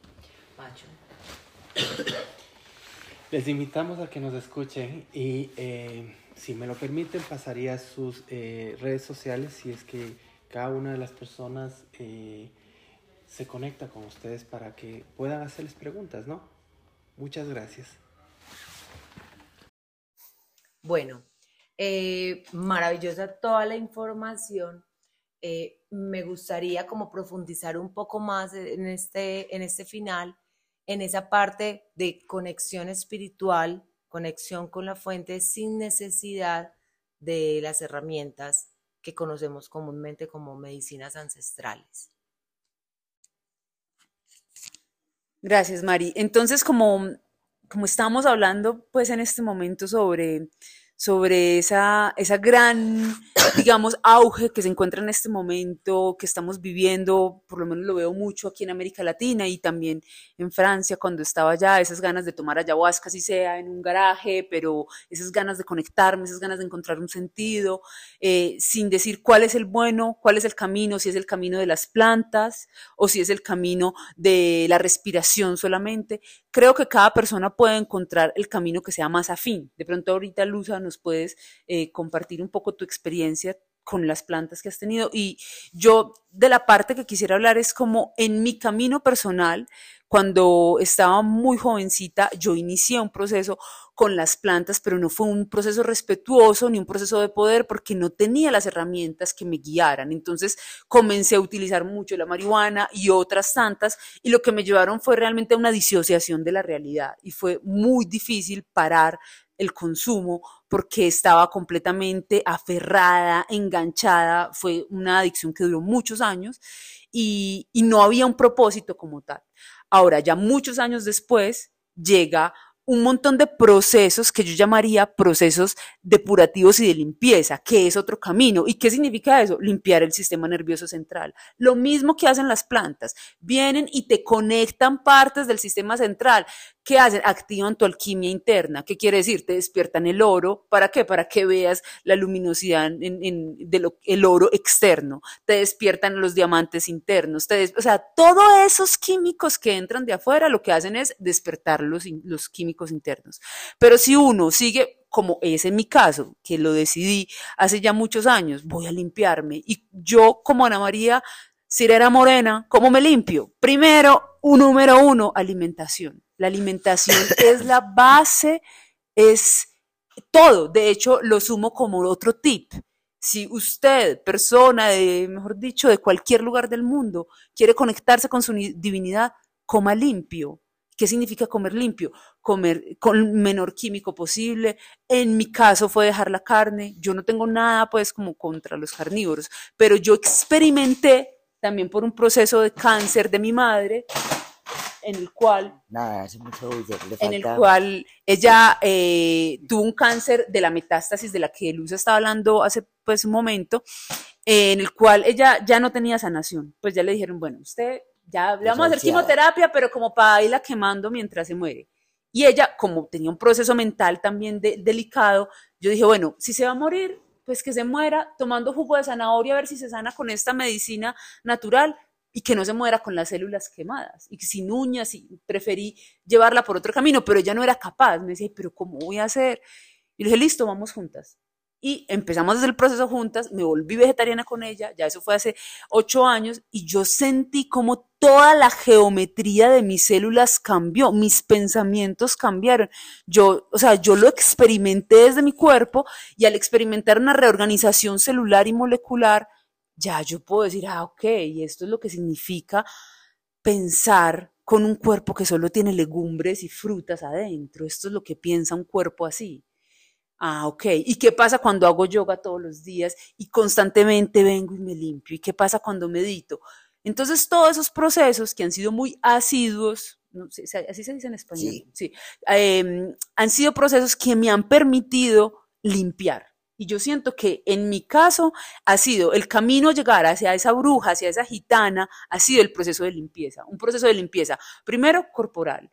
Les invitamos a que nos escuchen y eh, si me lo permiten pasaría a sus eh, redes sociales si es que cada una de las personas eh, se conecta con ustedes para que puedan hacerles preguntas, ¿no? Muchas gracias. Bueno, maravillosa toda la información. me gustaría como profundizar un poco más en este, en este final en esa parte de conexión espiritual, conexión con la fuente sin necesidad de las herramientas que conocemos comúnmente como medicinas ancestrales. Gracias, Mari. Entonces, como, como estamos hablando pues en este momento sobre sobre esa, esa gran, digamos, auge que se encuentra en este momento, que estamos viviendo, por lo menos lo veo mucho aquí en América Latina y también en Francia, cuando estaba allá, esas ganas de tomar ayahuasca, si sea en un garaje, pero esas ganas de conectarme, esas ganas de encontrar un sentido, eh, sin decir cuál es el bueno, cuál es el camino, si es el camino de las plantas o si es el camino de la respiración solamente. Creo que cada persona puede encontrar el camino que sea más afín. De pronto ahorita Luza nos puedes eh, compartir un poco tu experiencia con las plantas que has tenido. Y yo de la parte que quisiera hablar es como en mi camino personal, cuando estaba muy jovencita, yo inicié un proceso con las plantas, pero no fue un proceso respetuoso ni un proceso de poder porque no tenía las herramientas que me guiaran. Entonces comencé a utilizar mucho la marihuana y otras tantas y lo que me llevaron fue realmente a una disociación de la realidad y fue muy difícil parar el consumo porque estaba completamente aferrada, enganchada, fue una adicción que duró muchos años y, y no había un propósito como tal. Ahora, ya muchos años después, llega un montón de procesos que yo llamaría procesos depurativos y de limpieza, que es otro camino. ¿Y qué significa eso? Limpiar el sistema nervioso central. Lo mismo que hacen las plantas. Vienen y te conectan partes del sistema central, ¿Qué hacen? Activan tu alquimia interna. ¿Qué quiere decir? Te despiertan el oro. ¿Para qué? Para que veas la luminosidad en, el oro externo. Te despiertan los diamantes internos. Te o sea, todos esos químicos que entran de afuera lo que hacen es despertar los, los químicos internos. Pero si uno sigue como es en mi caso, que lo decidí hace ya muchos años, voy a limpiarme. Y yo, como Ana María Sirena Morena, ¿cómo me limpio? Primero, un número uno, alimentación. La alimentación es la base, es todo. De hecho, lo sumo como otro tip. Si usted, persona de, mejor dicho, de cualquier lugar del mundo, quiere conectarse con su divinidad, coma limpio. ¿Qué significa comer limpio? Comer con el menor químico posible. En mi caso fue dejar la carne. Yo no tengo nada pues como contra los carnívoros, pero yo experimenté también por un proceso de cáncer de mi madre en el cual, Nada, hace mucho en el cual ella eh, tuvo un cáncer de la metástasis de la que Luz estaba hablando hace pues un momento, en el cual ella ya no tenía sanación. Pues ya le dijeron, bueno, usted ya le vamos a hacer quimioterapia, pero como para irla quemando mientras se muere. Y ella, como tenía un proceso mental también delicado, yo dije, bueno, si se va a morir, pues que se muera tomando jugo de zanahoria a ver si se sana con esta medicina natural, y que no se muera con las células quemadas y sin uñas y preferí llevarla por otro camino, pero ella no era capaz. Me decía, pero ¿cómo voy a hacer? Y le dije, listo, vamos juntas. Y empezamos desde el proceso juntas, me volví vegetariana con ella, ya eso fue hace ocho años, y yo sentí como toda la geometría de mis células cambió, mis pensamientos cambiaron. Yo, o sea, yo lo experimenté desde mi cuerpo y al experimentar una reorganización celular y molecular, ya yo puedo decir, ah, ok, y esto es lo que significa pensar con un cuerpo que solo tiene legumbres y frutas adentro. Esto es lo que piensa un cuerpo así. Ah, ok. ¿Y qué pasa cuando hago yoga todos los días y constantemente vengo y me limpio? ¿Y qué pasa cuando medito? Entonces, todos esos procesos que han sido muy asiduos, así se dice en español, sí. Em, han sido procesos que me han permitido limpiar. Y yo siento que en mi caso ha sido el camino a llegar hacia esa bruja, hacia esa gitana, ha sido el proceso de limpieza. Un proceso de limpieza, primero corporal,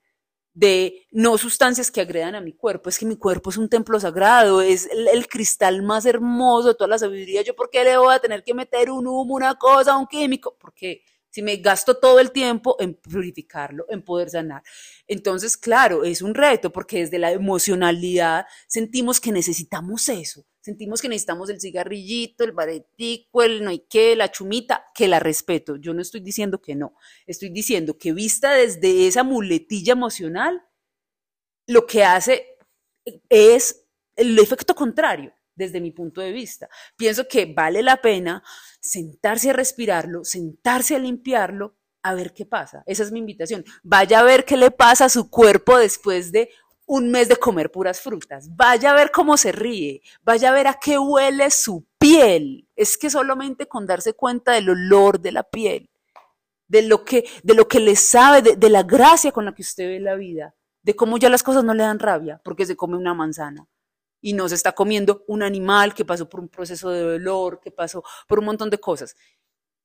de no sustancias que agredan a mi cuerpo. Es que mi cuerpo es un templo sagrado, es el, cristal más hermoso de toda la sabiduría. ¿Yo por qué le voy a tener que meter un humo, una cosa, un químico? Porque si me gasto todo el tiempo en purificarlo, en poder sanar. Entonces, claro, es un reto porque desde la emocionalidad sentimos que necesitamos eso sentimos que necesitamos el cigarrillito, el baretico, el no hay qué, la chumita, que la respeto. Yo no estoy diciendo que no, estoy diciendo que vista desde esa muletilla emocional, lo que hace es el efecto contrario desde mi punto de vista. Pienso que vale la pena sentarse a respirarlo, sentarse a limpiarlo, a ver qué pasa. Esa es mi invitación. Vaya a ver qué le pasa a su cuerpo después de un mes de comer puras frutas. Vaya a ver cómo se ríe, vaya a ver a qué huele su piel. Es que solamente con darse cuenta del olor de la piel, de lo que, de lo que le sabe, de, de la gracia con la que usted ve la vida, de cómo ya las cosas no le dan rabia porque se come una manzana y no se está comiendo un animal que pasó por un proceso de dolor, que pasó por un montón de cosas.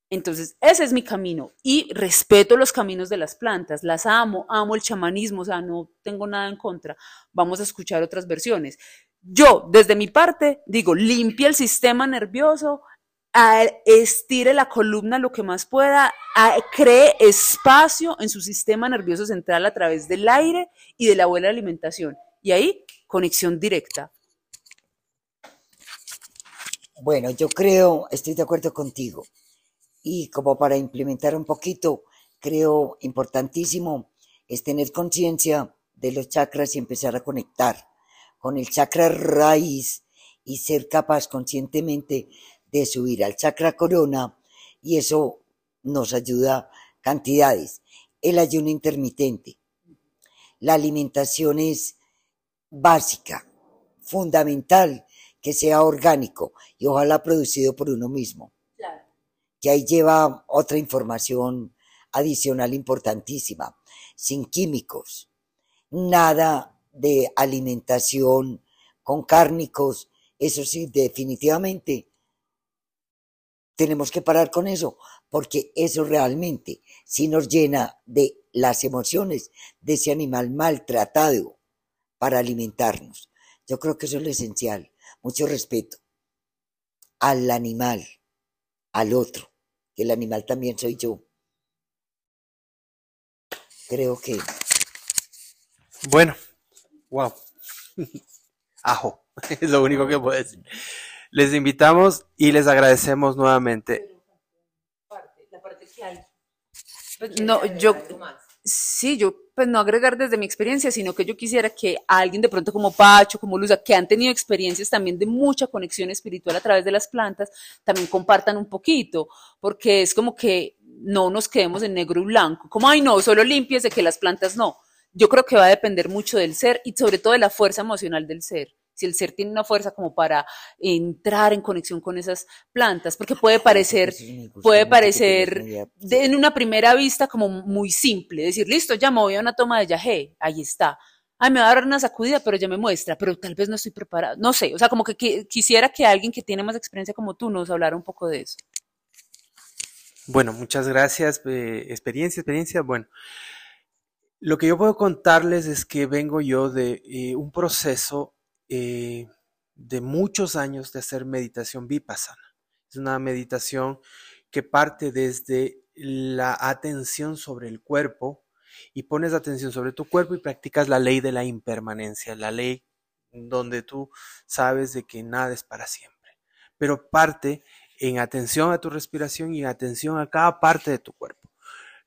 Entonces, ese es mi camino y respeto los caminos de las plantas, las amo, amo el chamanismo, o sea, no tengo nada en contra. Vamos a escuchar otras versiones. Yo, desde mi parte, digo, limpia el sistema nervioso, estire la columna lo que más pueda, cree espacio en su sistema nervioso central a través del aire y de la buena alimentación. Y ahí, conexión directa. Bueno, yo creo, estoy de acuerdo contigo y como para implementar un poquito, creo importantísimo es tener conciencia de los chakras y empezar a conectar con el chakra raíz y ser capaz conscientemente de subir al chakra corona y eso nos ayuda cantidades. El ayuno intermitente. La alimentación es básica, fundamental, que sea orgánico y ojalá producido por uno mismo que ahí lleva otra información adicional importantísima, sin químicos, nada de alimentación con cárnicos, eso sí, definitivamente tenemos que parar con eso, porque eso realmente sí nos llena de las emociones de ese animal maltratado para alimentarnos. Yo creo que eso es lo esencial. Mucho respeto al animal, al otro, que el animal también soy yo. Creo que. Bueno, wow. Ajo, es lo único que puedo decir. Les invitamos y les agradecemos nuevamente. Pues, no, yo, sí, yo, pues no agregar desde mi experiencia, sino que yo quisiera que alguien de pronto como Pacho, como Luza, que han tenido experiencias también de mucha conexión espiritual a través de las plantas, también compartan un poquito, porque es como que no nos quedemos en negro y blanco, como, ay no, solo limpies de que las plantas no. Yo creo que va a depender mucho del ser y sobre todo de la fuerza emocional del ser si el ser tiene una fuerza como para entrar en conexión con esas plantas, porque puede parecer, puede parecer en una primera vista como muy simple, decir, listo, ya me voy a una toma de yagé, ahí está. Ay, me va a dar una sacudida, pero ya me muestra, pero tal vez no estoy preparado. No sé, o sea, como que, quisiera que alguien que tiene más experiencia como tú nos hablara un poco de eso. Bueno, muchas gracias. Eh, experiencia, experiencia. Bueno, lo que yo puedo contarles es que vengo yo de eh, un proceso eh, de muchos años de hacer meditación vipassana. Es una meditación que parte desde la atención sobre el cuerpo y pones atención sobre tu cuerpo y practicas la ley de la impermanencia, la ley donde tú sabes de que nada es para siempre. Pero parte en atención a tu respiración y en atención a cada parte de tu cuerpo.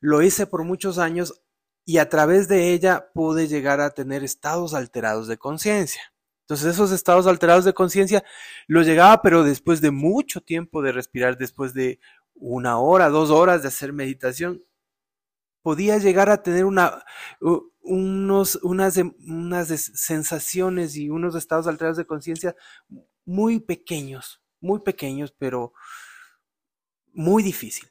Lo hice por muchos años y a través de ella pude llegar a tener estados alterados de conciencia. Entonces esos estados alterados de conciencia los llegaba, pero después de mucho tiempo de respirar, después de una hora, dos horas de hacer meditación, podía llegar a tener unos, unas, unas sensaciones y unos estados alterados de conciencia muy pequeños, muy pequeños, pero muy difícil.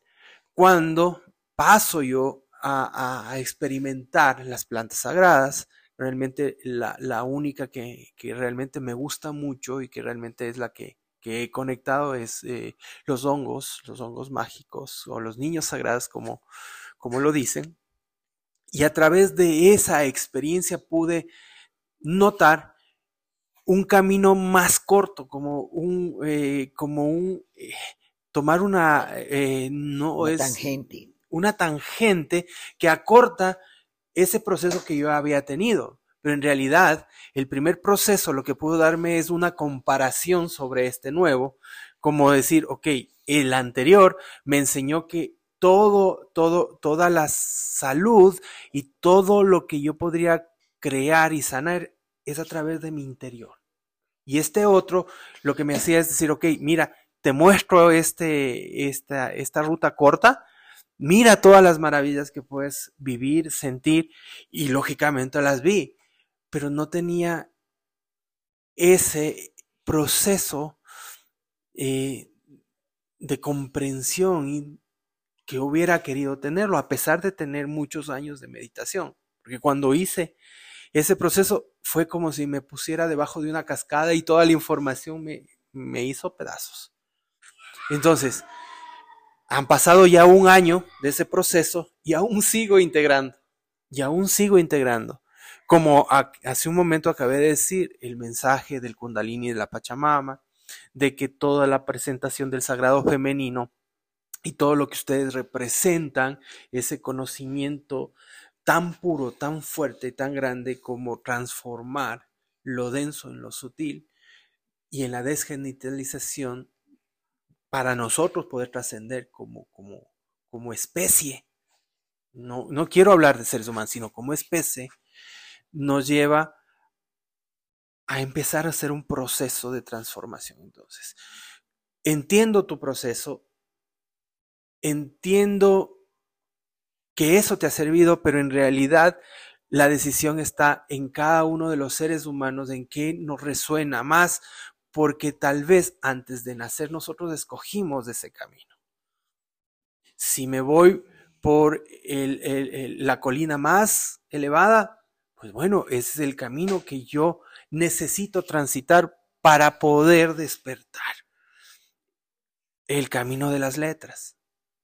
Cuando paso yo a experimentar las plantas sagradas, realmente la, la única que, que, realmente me gusta mucho y que realmente es la que, que he conectado es eh, los hongos, los hongos mágicos o los niños sagrados como, como lo dicen. Y a través de esa experiencia pude notar un camino más corto, como un, eh, como un, eh, tomar una, no una es tangente. una tangente que acorta ese proceso que yo había tenido. Pero en realidad, el primer proceso lo que pudo darme es una comparación sobre este nuevo, como decir, ok, el anterior me enseñó que todo, todo, toda la salud y todo lo que yo podría crear y sanar es a través de mi interior. Y este otro lo que me hacía es decir, ok, mira, te muestro este, esta, esta ruta corta, Mira todas las maravillas que puedes vivir, sentir, y lógicamente las vi, pero no tenía ese proceso eh, de comprensión que hubiera querido tenerlo, a pesar de tener muchos años de meditación. Porque cuando hice ese proceso fue como si me pusiera debajo de una cascada y toda la información me, me hizo pedazos. Entonces, han pasado ya un año de ese proceso y aún sigo integrando. Y aún sigo integrando. Como hace un momento acabé de decir, el mensaje del Kundalini de la Pachamama, de que toda la presentación del sagrado femenino y todo lo que ustedes representan, ese conocimiento tan puro, tan fuerte, tan grande como transformar lo denso en lo sutil y en la desgenitalización para nosotros poder trascender como, como, como especie, no, no quiero hablar de seres humanos, sino como especie, nos lleva a empezar a hacer un proceso de transformación. Entonces, entiendo tu proceso, entiendo que eso te ha servido, pero en realidad la decisión está en cada uno de los seres humanos, en qué nos resuena más, porque tal vez antes de nacer nosotros escogimos ese camino. Si me voy por la colina más elevada, pues bueno, ese es el camino que yo necesito transitar para poder despertar. el camino de las letras.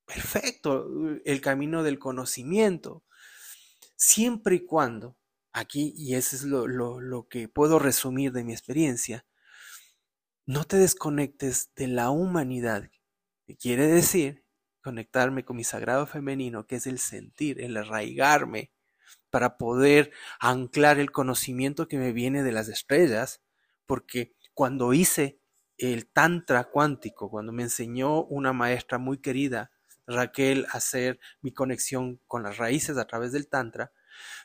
Perfecto, el camino del conocimiento. Siempre y cuando, aquí, y eso es lo que puedo resumir de mi experiencia, no te desconectes de la humanidad, que quiere decir conectarme con mi sagrado femenino, que es el sentir, el arraigarme, para poder anclar el conocimiento que me viene de las estrellas, porque cuando hice el tantra cuántico, cuando me enseñó una maestra muy querida, Raquel, a hacer mi conexión con las raíces a través del tantra,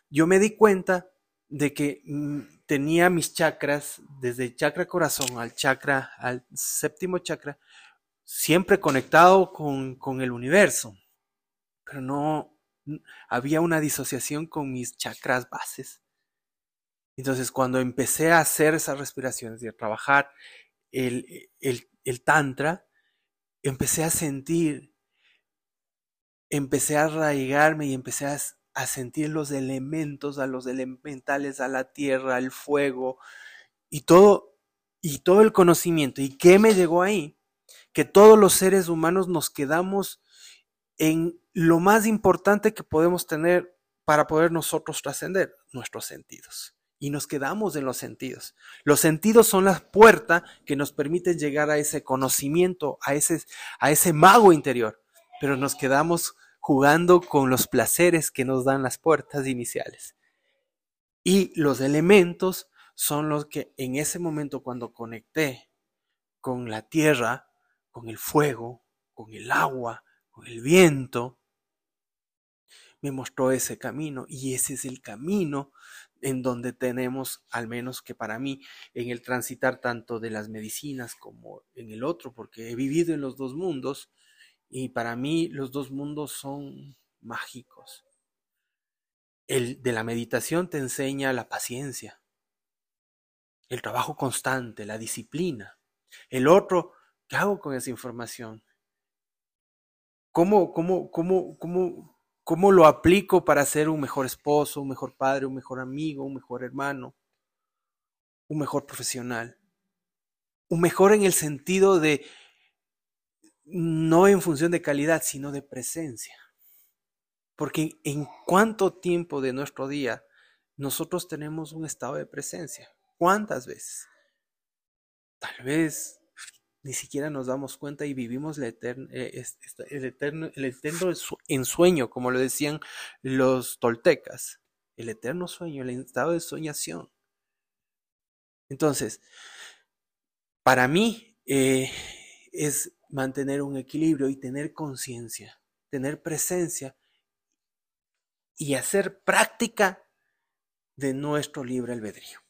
yo me di cuenta de que mm, tenía mis chakras, desde el chakra corazón al chakra, al séptimo chakra, siempre conectado con, con el universo, pero no había una disociación con mis chakras bases. Entonces, cuando empecé a hacer esas respiraciones y a trabajar el, el, el tantra, empecé a sentir, empecé a arraigarme y empecé a, a sentir los elementos, a los elementales, a la tierra, al fuego y todo y todo el conocimiento. ¿Y qué me llegó ahí? Que todos los seres humanos nos quedamos en lo más importante que podemos tener para poder nosotros trascender nuestros sentidos. Y nos quedamos en los sentidos. Los sentidos son la puerta que nos permiten llegar a ese conocimiento, a ese, a ese mago interior. Pero nos quedamos jugando con los placeres que nos dan las puertas iniciales. Y los elementos son los que en ese momento cuando conecté con la tierra, con el fuego, con el agua, con el viento, me mostró ese camino y ese es el camino en donde tenemos, al menos que para mí, en el transitar tanto de las medicinas como en el otro, porque he vivido en los dos mundos, y para mí los dos mundos son mágicos. El de la meditación te enseña la paciencia, el trabajo constante, la disciplina. El otro, ¿qué hago con esa información? ¿Cómo, cómo, cómo, cómo, cómo lo aplico para ser un mejor esposo, un mejor padre, un mejor amigo, un mejor hermano, un mejor profesional? Un mejor en el sentido de no en función de calidad, sino de presencia. Porque en cuánto tiempo de nuestro día nosotros tenemos un estado de presencia. ¿Cuántas veces? Tal vez ni siquiera nos damos cuenta y vivimos eh, el eterno, el eterno ensueño, como lo decían los toltecas. El eterno sueño, el estado de soñación. Entonces, para mí eh, es mantener un equilibrio y tener conciencia, tener presencia y hacer práctica de nuestro libre albedrío.